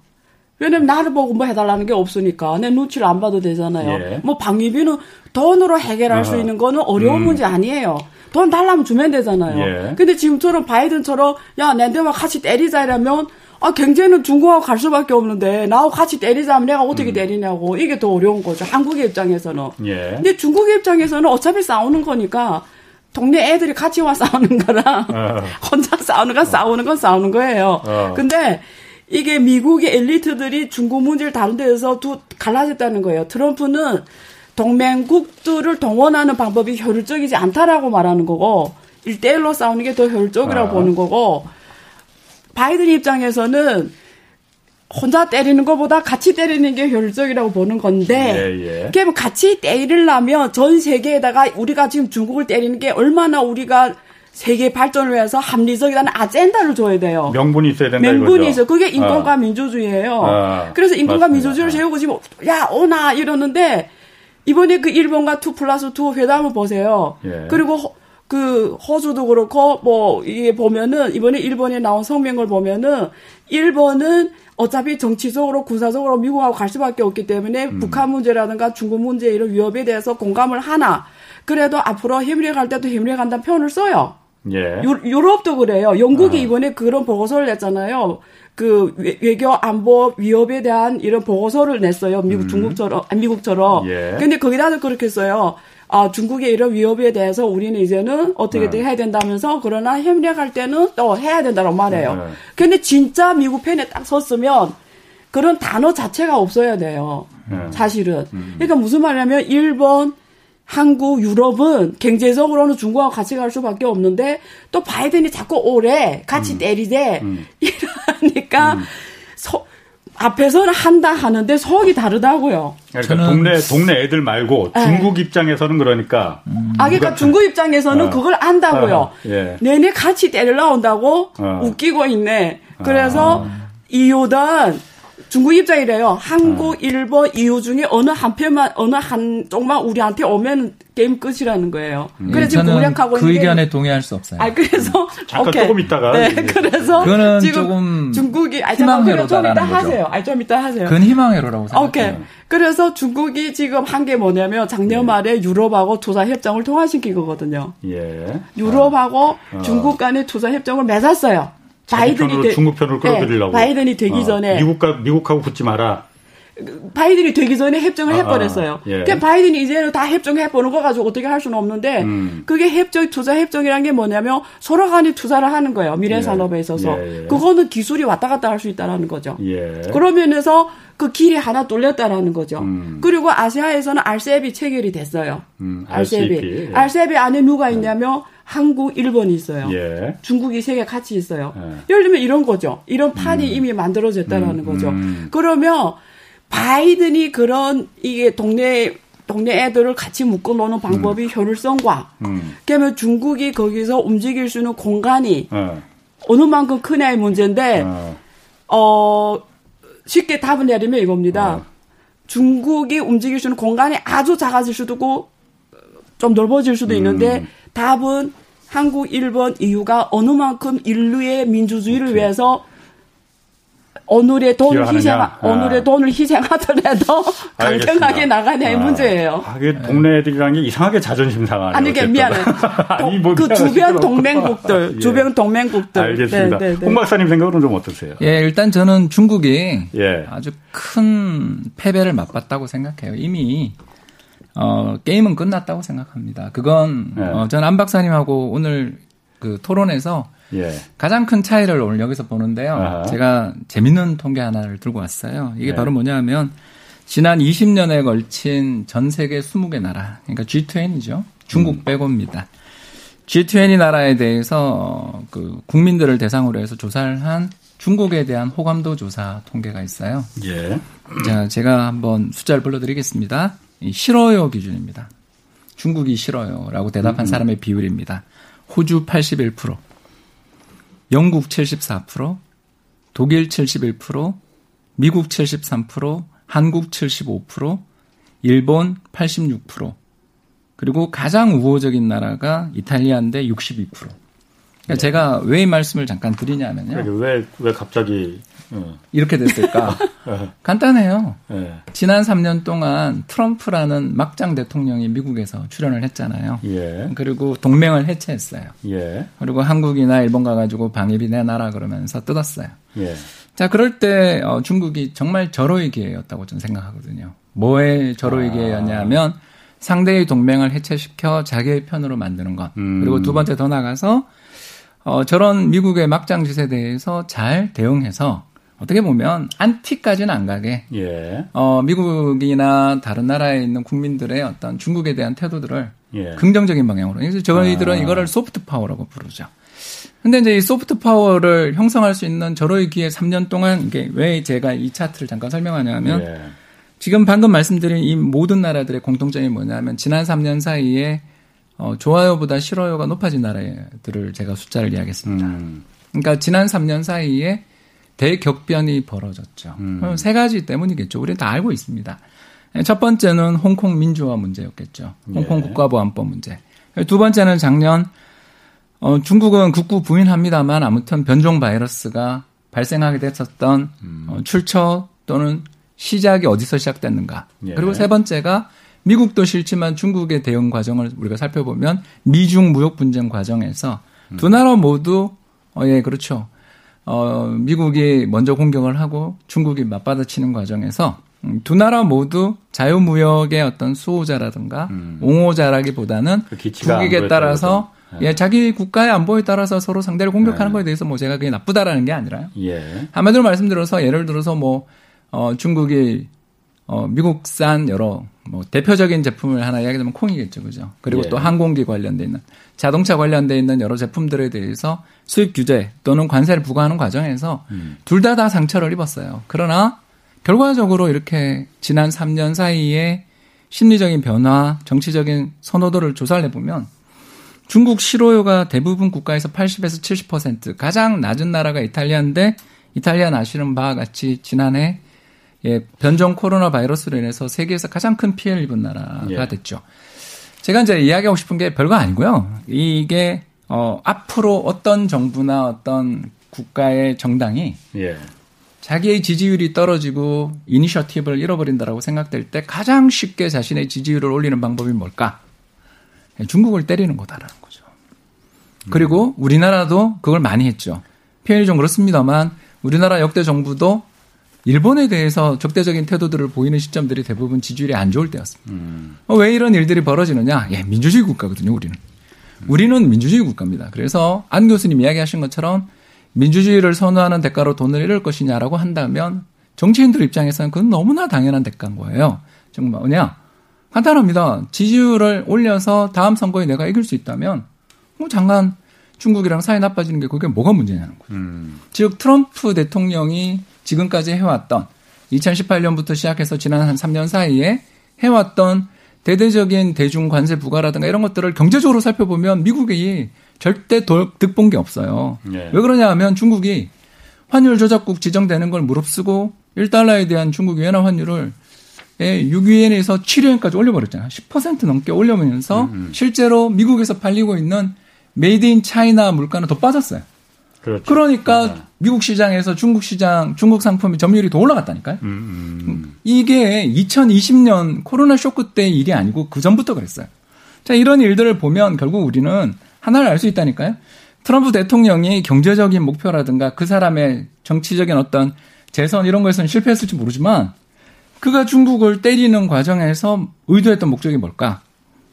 왜냐면 나를 보고 뭐 해달라는 게 없으니까 내 눈치를 안 봐도 되잖아요. 예. 뭐 방위비는 돈으로 해결할 아 수 있는 거는 어려운 음. 문제 아니에요. 돈 달라면 주면 되잖아요. 예. 근데 지금처럼 바이든처럼 야 내한테와 같이 때리자 이러면 아, 경제는 중국하고 갈 수밖에 없는데 나하고 같이 때리자면 내가 어떻게 음. 때리냐고 이게 더 어려운 거죠. 한국의 입장에서는. 예. 근데 중국의 입장에서는 어차피 싸우는 거니까 동네 애들이 같이 와 싸우는 거랑 어. 혼자 싸우는 건 어. 싸우는 건 싸우는 거예요. 어. 근데 이게 미국의 엘리트들이 중국 문제를 다룬 데에서 두 갈라졌다는 거예요. 트럼프는 동맹국들을 동원하는 방법이 효율적이지 않다라고 말하는 거고 일대일로 싸우는 게 더 효율적이라고 아. 보는 거고 바이든 입장에서는 혼자 때리는 것보다 같이 때리는 게 효율적이라고 보는 건데, 예, 예. 뭐 같이 때리려면 전 세계에다가 우리가 지금 중국을 때리는 게 얼마나 우리가 세계 발전을 위해서 합리적이라는 아젠다를 줘야 돼요. 명분이 있어야 된다 명분이 있어. 그게 인권과 어. 민주주의예요. 어. 그래서 인권과 맞습니다. 민주주의를 세우고 지금 야 오나 이러는데 이번에 그 일본과 two plus two 회담을 보세요. 예. 그리고 그 호주도 그렇고 뭐 이게 보면은 이번에 일본에 나온 성명을 보면은 일본은 어차피 정치적으로 군사적으로 미국하고 갈 수밖에 없기 때문에 음. 북한 문제라든가 중국 문제 이런 위협에 대해서 공감을 하나 그래도 앞으로 협력할 때도 협력한다는 표현을 써요. 예. 유, 럽도 그래요. 영국이 아. 이번에 그런 보고서를 냈잖아요. 그 외교 안보 위협에 대한 이런 보고서를 냈어요. 미국 음. 중국처럼 미국처럼. 예. 근데 거기다도 그렇게 써요. 아, 중국의 이런 위협에 대해서 우리는 이제는 어떻게든 네. 해야 된다면서 그러나 협력할 때는 또 해야 된다고 말해요. 네. 근데 진짜 미국 편에 딱 섰으면 그런 단어 자체가 없어야 돼요. 네. 사실은. 음. 그러니까 무슨 말이냐면 일본, 한국, 유럽은 경제적으로는 중국하고 같이 갈 수밖에 없는데 또 바이든이 자꾸 오래 같이 음. 때리재 음. 이러니까 음. 서, 앞에서는 한다 하는데 속이 다르다고요. 그러니까 동네 동네 애들 말고 네. 중국 입장에서는 그러니까 음. 아 그러니까 중국 입장에서는 어. 그걸 안다고요. 어. 예. 내내 같이 때리러 온다고 어. 웃기고 있네. 그래서 아. 이유는 중국 입장이래요. 한국, 어. 일본, 이유 중에 어느 한 편만, 어느 한 쪽만 우리한테 오면 게임 끝이라는 거예요. 음. 그래서 지금 공략하고 그 의견에 동의할 수 없어요. 아, 그래서. 음. 잠깐 오케이. 조금 있다가. 네, 그래서. 그거는 지금 조금. 중국이, 아, 희망회로 좀 이따 하세요. 아, 좀 이따 하세요. 그건 희망회로라고 생각해요. 오케이. 그래서 중국이 지금 한 게 뭐냐면 작년 예. 말에 유럽하고 투자 협정을 통화시킨 거거든요. 예. 유럽하고 어. 중국 간의 투자 협정을 맺었어요. 바이든이 되, 중국 편으로 끌어들이려고. 네, 바이든이 되기 어, 전에 미국과 미국하고 붙지 마라. 바이든이 되기 전에 협정을 아, 해버렸어요. 아, 예. 그러니까 바이든이 이제는 다 협정해보는 거 가지고 어떻게 할 수는 없는데, 음. 그게 협정, 투자 협정이란 게 뭐냐면 서로 간에 투자를 하는 거예요. 미래 예. 산업에 있어서. 예, 예. 그거는 기술이 왔다 갔다 할 수 있다라는 거죠. 예. 그런 면에서 그 길이 하나 뚫렸다라는 거죠. 음. 그리고 아시아에서는 RCEP이 체결이 됐어요. 음, RCEP. RCEP. RCEP 안에 누가 있냐면, 한국, 일본이 있어요. 예. 중국이 세 개 같이 있어요. 예. 예를 들면 이런 거죠. 이런 판이 음. 이미 만들어졌다라는 음. 거죠. 음. 그러면 바이든이 그런 이게 동네 동네 애들을 같이 묶어 놓는 방법이 음. 효율성과 음. 그러면 중국이 거기서 움직일 수 있는 공간이 어. 어느 만큼 크냐의 문제인데 어, 어 쉽게 답을 내리면 이겁니다. 어. 중국이 움직일 수 있는 공간이 아주 작아질 수도 있고 좀 넓어질 수도 있는데 음. 답은 한국, 일본, 이유가 어느 만큼 인류의 민주주의를 오케이. 위해서 오늘의 돈을 희생, 오늘의 아. 돈을 희생하더라도 강경하게 나가냐의 아. 문제예요. 아, 게 동네 애들이랑 이상하게 자존심 상하네. 아니, 그 미안해. 아니, 뭐 그 주변 동맹국들, 예. 주변 동맹국들. 알겠습니다. 네, 네, 네. 홍 박사님 생각은 좀 어떠세요? 예, 일단 저는 중국이 예. 아주 큰 패배를 맛봤다고 생각해요. 이미 어, 게임은 끝났다고 생각합니다. 그건 네. 어, 전안 박사님하고 오늘 그 토론에서 예. 가장 큰 차이를 오늘 여기서 보는데요. 아하. 제가 재밌는 통계 하나를 들고 왔어요. 이게 예. 바로 뭐냐면 지난 20년에 걸친 전 세계 20개 나라, 그러니까 G20이죠. 중국 음. 빼고입니다. G20 나라에 대해서 그 국민들을 대상으로 해서 조사를 한 중국에 대한 호감도 조사 통계가 있어요. 예. 자, 제가 한번 숫자를 불러드리겠습니다. 싫어요 기준입니다. 중국이 싫어요라고 대답한 음. 사람의 비율입니다. 호주 81%, 영국 74%, 독일 71%, 미국 73%, 한국 75%, 일본 86%, 그리고 가장 우호적인 나라가 이탈리아인데 62%. 그러니까 네. 제가 왜 이 말씀을 잠깐 드리냐면요. 왜, 왜 갑자기 어. 이렇게 됐을까? 네. 간단해요. 네. 지난 3년 동안 트럼프라는 막장 대통령이 미국에서 출연을 했잖아요. 예. 그리고 동맹을 해체했어요. 예. 그리고 한국이나 일본 가가지고 방위비 내놔라 그러면서 뜯었어요. 예. 자, 그럴 때 어, 중국이 정말 절호의 기회였다고 저는 생각하거든요. 뭐의 절호의 아. 기회였냐면 상대의 동맹을 해체시켜 자기의 편으로 만드는 것. 음. 그리고 두 번째 더 나가서 어, 저런 미국의 막장짓에 대해서 잘 대응해서 어떻게 보면 안티까지는 안 가게 예. 어, 미국이나 다른 나라에 있는 국민들의 어떤 중국에 대한 태도들을 예. 긍정적인 방향으로. 그래서 저희들은 아. 이거를 soft power라고 부르죠. 근데 이제 이 소프트 파워를 형성할 수 있는 기회 3년 동안 이게 왜 제가 이 차트를 잠깐 설명하냐면 예. 지금 방금 말씀드린 이 모든 나라들의 공통점이 뭐냐면 지난 3년 사이에 어, 좋아요보다 싫어요가 높아진 나라들을 제가 숫자를 이야기했습니다. 음. 그러니까 지난 3년 사이에 대격변이 벌어졌죠. 음. 세 가지 때문이겠죠. 우리는 다 알고 있습니다. 첫 번째는 홍콩 민주화 문제였겠죠. 홍콩 예. 국가보안법 문제. 두 번째는 작년 어, 중국은 국구 부인합니다만 아무튼 변종 바이러스가 발생하게 됐었던 음. 어, 출처 또는 시작이 어디서 시작됐는가. 예. 그리고 세 번째가 미국도 싫지만 중국의 대응 과정을 우리가 살펴보면 미중 무역 분쟁 과정에서 음. 두 나라 모두 어, 예, 그렇죠. 어, 미국이 먼저 공격을 하고 중국이 맞받아치는 과정에서 음, 두 나라 모두 자유무역의 어떤 수호자라든가 음. 옹호자라기보다는 그 국익에 따라서 예, 자기 국가의 안보에 따라서 서로 상대를 공격하는 네. 거에 대해서 뭐 제가 그게 나쁘다라는 게 아니라요. 예. 한마디로 말씀드려서 예를 들어서 뭐 어, 중국이 어, 미국산 여러 뭐 대표적인 제품을 하나 이야기하면 콩이겠죠, 그죠? 그리고 예. 또 항공기 관련돼 있는 자동차 관련돼 있는 여러 제품들에 대해서 수입 규제 또는 관세를 부과하는 과정에서 음. 둘다 다 상처를 입었어요. 그러나 결과적으로 이렇게 지난 3년 사이에 심리적인 변화, 정치적인 선호도를 조사를 해보면 중국 실효율가 대부분 국가에서 80에서 70% 가장 낮은 나라가 이탈리아인데 이탈리아 아시는 바와 같이 지난해 예, 변종 코로나 바이러스로 인해서 세계에서 가장 큰 피해를 입은 나라가 예. 됐죠. 제가 이제 이야기하고 싶은 게 별거 아니고요. 이게 어, 앞으로 어떤 정부나 어떤 국가의 정당이 예. 자기의 지지율이 떨어지고 이니셔티브를 잃어버린다라고 생각될 때 가장 쉽게 자신의 지지율을 올리는 방법이 뭘까? 예, 중국을 때리는 거다라는 거죠. 그리고 우리나라도 그걸 많이 했죠. 표현이 좀 그렇습니다만 우리나라 역대 정부도 일본에 대해서 적대적인 태도들을 보이는 시점들이 대부분 지지율이 안 좋을 때였습니다. 음. 어, 왜 이런 일들이 벌어지느냐? 예, 민주주의 국가거든요, 우리는. 우리는 민주주의 국가입니다. 그래서 안 교수님 이야기하신 것처럼 민주주의를 선호하는 대가로 돈을 잃을 것이냐라고 한다면 정치인들 입장에서는 그건 너무나 당연한 대가인 거예요. 정말 뭐냐? 간단합니다. 지지율을 올려서 다음 선거에 내가 이길 수 있다면 뭐 잠깐 중국이랑 사이 나빠지는 게 그게 뭐가 문제냐는 거죠. 음. 즉 트럼프 대통령이 지금까지 해왔던 2018년부터 시작해서 지난 한 3년 사이에 해왔던 대대적인 대중 관세 부과라든가 이런 것들을 경제적으로 살펴보면 미국이 절대 득본 게 없어요. 네. 왜 그러냐 하면 중국이 환율 조작국 지정되는 걸 무릅쓰고 1달러에 대한 중국 위안화 환율을 6위엔에서 7위엔까지 올려버렸잖아요. 10% 넘게 올리면서 음, 음. 실제로 미국에서 팔리고 있는 made in China 물가는 더 빠졌어요. 그렇죠. 그러니까 맞아. 미국 시장에서 중국 시장, 중국 상품의 점유율이 더 올라갔다니까요. 음, 음. 음. 이게 2020년 코로나 쇼크 때 일이 아니고 그 전부터 그랬어요. 자, 이런 일들을 보면 결국 우리는 하나를 알 수 있다니까요. 트럼프 대통령이 경제적인 목표라든가 그 사람의 정치적인 어떤 재선 이런 거에서는 실패했을지 모르지만 그가 중국을 때리는 과정에서 의도했던 목적이 뭘까?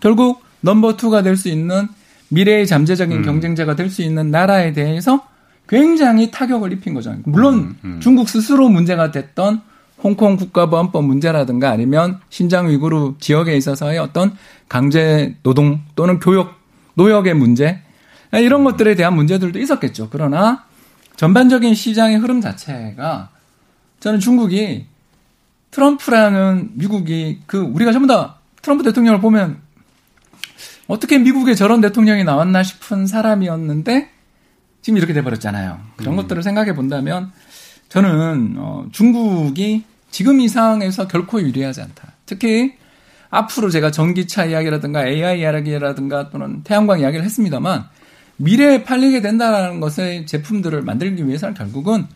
결국 넘버 투가 될 수 있는 미래의 잠재적인 음. 경쟁자가 될 수 있는 나라에 대해서 굉장히 타격을 입힌 거죠. 물론 음, 음. 중국 스스로 문제가 됐던 홍콩 국가보안법 문제라든가 아니면 신장 위구르 지역에 있어서의 어떤 강제 노동 또는 교육 노역의 문제 이런 것들에 대한 문제들도 있었겠죠. 그러나 전반적인 시장의 흐름 자체가 저는 중국이 트럼프라는 미국이 그 우리가 전부 다 트럼프 대통령을 보면 어떻게 미국에 저런 대통령이 나왔나 싶은 사람이었는데 지금 이렇게 돼버렸잖아요. 그런 음. 것들을 생각해 본다면 저는 어, 중국이 지금 이상에서 결코 유리하지 않다. 특히 앞으로 제가 전기차 이야기라든가 AI 이야기라든가 또는 태양광 이야기를 했습니다만 미래에 팔리게 된다는 것의 제품들을 만들기 위해서는 결국은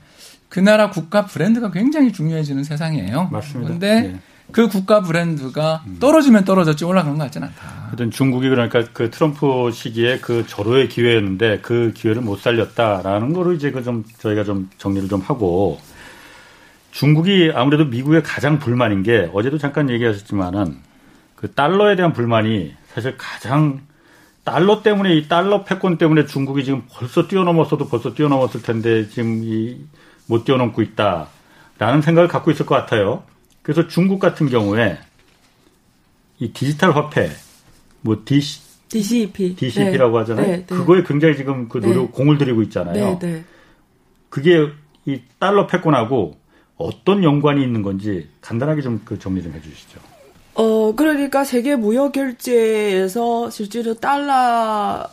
그 나라 국가 브랜드가 굉장히 중요해지는 세상이에요. 맞습니다. 그런데 예. 그 국가 브랜드가 음. 떨어지면 떨어졌지 올라가는 것 같지는 않다. 하여튼 중국이 그러니까 그 트럼프 시기에 그 절호의 기회였는데 그 기회를 못 살렸다라는 거를 이제 그 좀 저희가 좀 정리를 좀 하고 중국이 아무래도 미국의 가장 불만인 게 어제도 잠깐 얘기하셨지만은 그 달러에 대한 불만이 사실 가장 달러 때문에 이 달러 패권 때문에 중국이 지금 벌써 뛰어넘었어도 벌써 뛰어넘었을 텐데 지금 이 못 뛰어넘고 있다라는 생각을 갖고 있을 것 같아요. 그래서 중국 같은 경우에 이 디지털 화폐 뭐 DC, DCP DCP라고 네. 하잖아요. 네, 네. 그거에 굉장히 지금 그 노력 네. 공을 들이고 있잖아요. 네, 네. 그게 이 달러 패권하고 어떤 연관이 있는 건지 간단하게 좀 그 정리 좀 해주시죠. 어 그러니까 세계 무역 결제에서 실제로 달러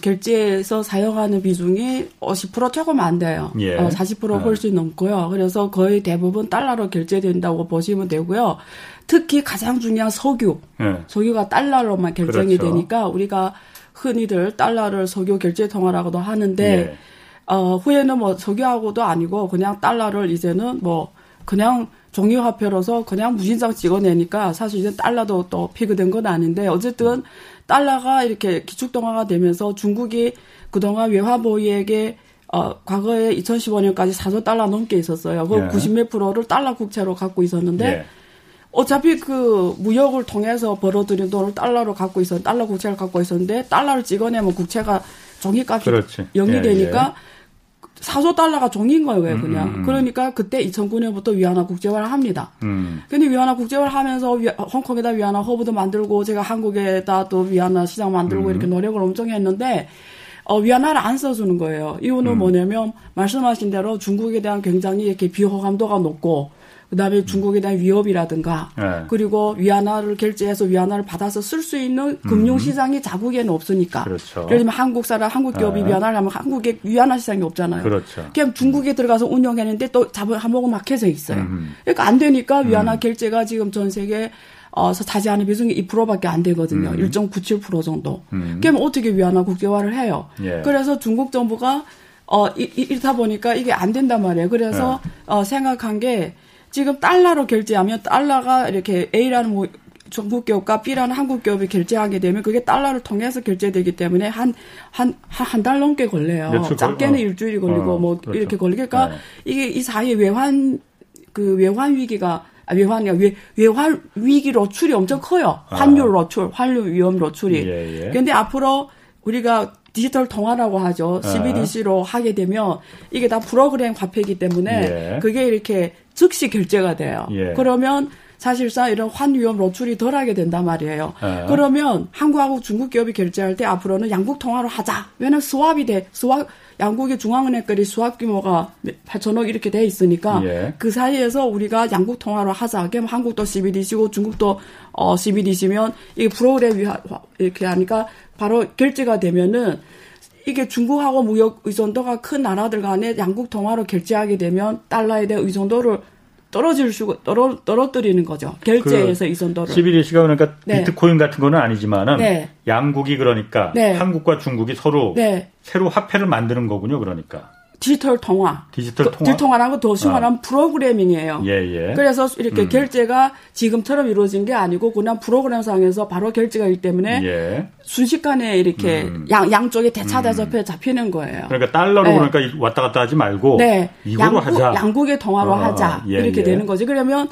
결제에서 사용하는 비중이 10% 조금 안 돼요. 예. 어, 40% 훨씬 넘고요. 그래서 거의 대부분 달러로 결제된다고 보시면 되고요. 특히 가장 중요한 석유. 예. 석유가 달러로만 결정이 그렇죠. 되니까 우리가 흔히들 달러를 석유 결제 통화라고도 하는데 예. 어, 후에는 뭐 석유하고도 아니고 그냥 달러를 이제는 뭐 그냥 종이화폐로서 그냥 무신장 찍어내니까 사실 이제 달러도 또 피그된 건 아닌데 어쨌든 달러가 이렇게 기축동화가 되면서 중국이 그동안 외화보유액에 어, 과거에 2015년까지 4조 달러 넘게 있었어요. 그 예. 90몇 프로를 달러 국채로 갖고 있었는데 예. 어차피 그 무역을 통해서 벌어들인 돈을 달러로 갖고 있었, 달러 국채를 갖고 있었는데 달러를 찍어내면 국채가 종이값이 영이 예, 되니까 예. 4조 달러가 종인 거예요, 음, 그냥. 음, 음. 그러니까 그때 2009년부터 위안화 국제화를 합니다. 음. 근데 위안화 국제화를 하면서 위, 홍콩에다 위안화 허브도 만들고 제가 한국에다 또 위안화 시장 만들고 음. 이렇게 노력을 엄청 했는데 어, 위안화를 안 써주는 거예요. 이유는 음. 뭐냐면 말씀하신 대로 중국에 대한 굉장히 이렇게 비호감도가 높고 그다음에 중국에 대한 위협이라든가 네. 그리고 위안화를 결제해서 위안화를 받아서 쓸 수 있는 금융 시장이 자국에는 없으니까. 그렇죠. 예를 들면 한국 사람 한국 기업이 네. 위안화를 하면 한국에 위안화 시장이 없잖아요. 그렇죠. 그냥 중국에 들어가서 운영했는데 또 자본 한목은 막혀져 있어요. 음. 그러니까 안 되니까 위안화 음. 결제가 지금 전 세계 어, 차지하는 비중이 2%밖에 안 되거든요. 음. 1.97% 정도. 음. 그럼 어떻게 위안화 국제화를 해요? 예. 그래서 중국 정부가 어, 이, 이렇다 보니까 이게 안 된단 말이에요. 그래서 예. 어, 생각한 게 지금 달러로 결제하면 달러가 이렇게 A라는 뭐 중국 기업과 B라는 한국 기업이 결제하게 되면 그게 달러를 통해서 결제되기 때문에 한 한 한 달 넘게 걸려요. 작게는 어. 일주일이 걸리고 어, 뭐 그렇죠. 이렇게 걸리니까 네. 이게 이 사이에 외환 그 외환 위기가 아, 외환이 외, 외환 위기 로출이 엄청 커요. 환율 로출, 아. 환율 위험 로출이. 예, 예. 근데 앞으로 우리가 디지털 통화라고 하죠. CBDC로 아. 하게 되면 이게 다 프로그램 화폐이기 때문에 예. 그게 이렇게 즉시 결제가 돼요. 예. 그러면 사실상 이런 환 위험 노출이 덜하게 된단 말이에요. 예. 그러면 한국하고 중국 기업이 결제할 때 앞으로는 양국 통화로 하자. 왜냐면 수합이 돼. 수합 양국의 중앙은행끼리 수합 규모가 8천억 이렇게 돼 있으니까 예. 그 사이에서 우리가 양국 통화로 하자. 그럼 한국도 CBDC고 중국도 어 CBDC면 이게 프로그램 이렇게 하니까 바로 결제가 되면은 이게 중국하고 무역 의존도가 큰 나라들 간에 양국 통화로 결제하게 되면 달러에 대한 의존도를 떨어질 수 떨어 떨어뜨리는 거죠. 결제에서 그 의존도를. CBDC가 그러니까 네. 비트코인 같은 거는 아니지만은 네. 양국이 그러니까 네. 한국과 중국이 서로 네. 새로 화폐를 만드는 거군요. 그러니까. 디지털 통화. 디지털 통화. 디지털 통화라는 더 쉬운 말하면 아. 프로그래밍이에요. 예, 예. 그래서 이렇게 음. 결제가 지금처럼 이루어진 게 아니고 그냥 프로그램상에서 바로 결제가 있기 때문에 예. 순식간에 이렇게 음. 양, 양쪽에 대차대접해 음. 잡히는 거예요. 그러니까 달러로 네. 그러니까 왔다 갔다 하지 말고 네. 양국, 하자. 양국의 통화로 어, 하자. 예, 이렇게 예. 되는 거지. 그러면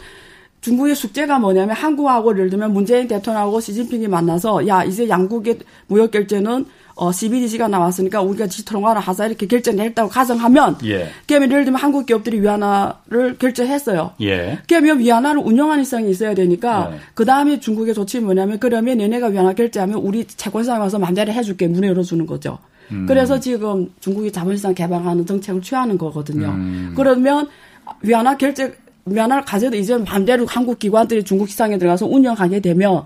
중국의 숙제가 뭐냐면 한국하고 예를 들면 문재인 대통령하고 시진핑이 만나서 야 이제 양국의 무역 결제는 어, CBDC가 나왔으니까 우리가 디지털 통화를 하자 이렇게 결정을 했다고 가정하면 예. 그러면 예를 들면 한국 기업들이 위안화를 결제했어요. 예. 그러면 위안화를 운영하는 이상이 있어야 되니까 예. 그 다음에 중국의 조치는 뭐냐면 그러면 얘네가 위안화 결제하면 우리 채권사에 와서 만대를 해줄게 문을 열어주는 거죠. 음. 그래서 지금 중국이 자본시장 개방하는 정책을 취하는 거거든요. 음. 그러면 위안화 결제 위안화를 가져도 이제 반대로 한국 기관들이 중국 시장에 들어가서 운영하게 되면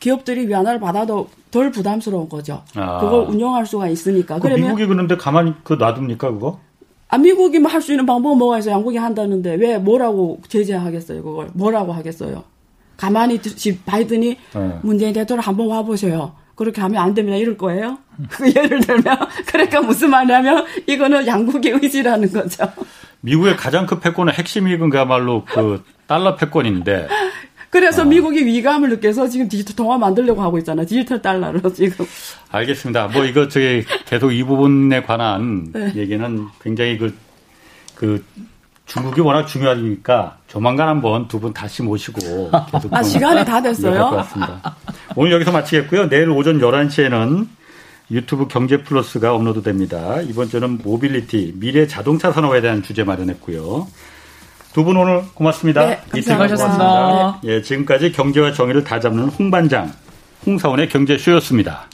기업들이 위안화를 받아도 덜 부담스러운 거죠. 아. 그걸 운영할 수가 있으니까. 그러면 미국이 그런데 가만히 그 놔둡니까 그거? 아 미국이 뭐 할 수 있는 방법은 뭐가 있어요? 양국이 한다는데 왜 뭐라고 제재하겠어요? 그걸 뭐라고 하겠어요? 가만히 바이든이 네. 문재인 대통령 한번 와보세요. 그렇게 하면 안 됩니다. 이럴 거예요. 그 예를 들면 그러니까 무슨 말이냐면 이거는 양국의 의지라는 거죠. 미국의 가장 큰 패권은 핵심이 그야말로 그 달러 패권인데 그래서 어. 미국이 위기감을 느껴서 지금 디지털 통화 만들려고 하고 있잖아요. 디지털 달러로 지금. 알겠습니다. 뭐 이거 저기 계속 이 부분에 관한 네. 얘기는 굉장히 그, 그 중국이 워낙 중요하니까 조만간 한번 두 분 다시 모시고 계속 아 시간이 다 됐어요. 오늘 여기서 마치겠고요. 내일 오전 11시에는 유튜브 경제 플러스가 업로드 됩니다. 이번 주는 모빌리티 미래 자동차 산업에 대한 주제 마련했고요. 두 분 오늘 고맙습니다. 네, 감사하셨습니다. 예, 지금까지 경제와 정의를 다 잡는 홍반장, 홍사원의 경제쇼였습니다.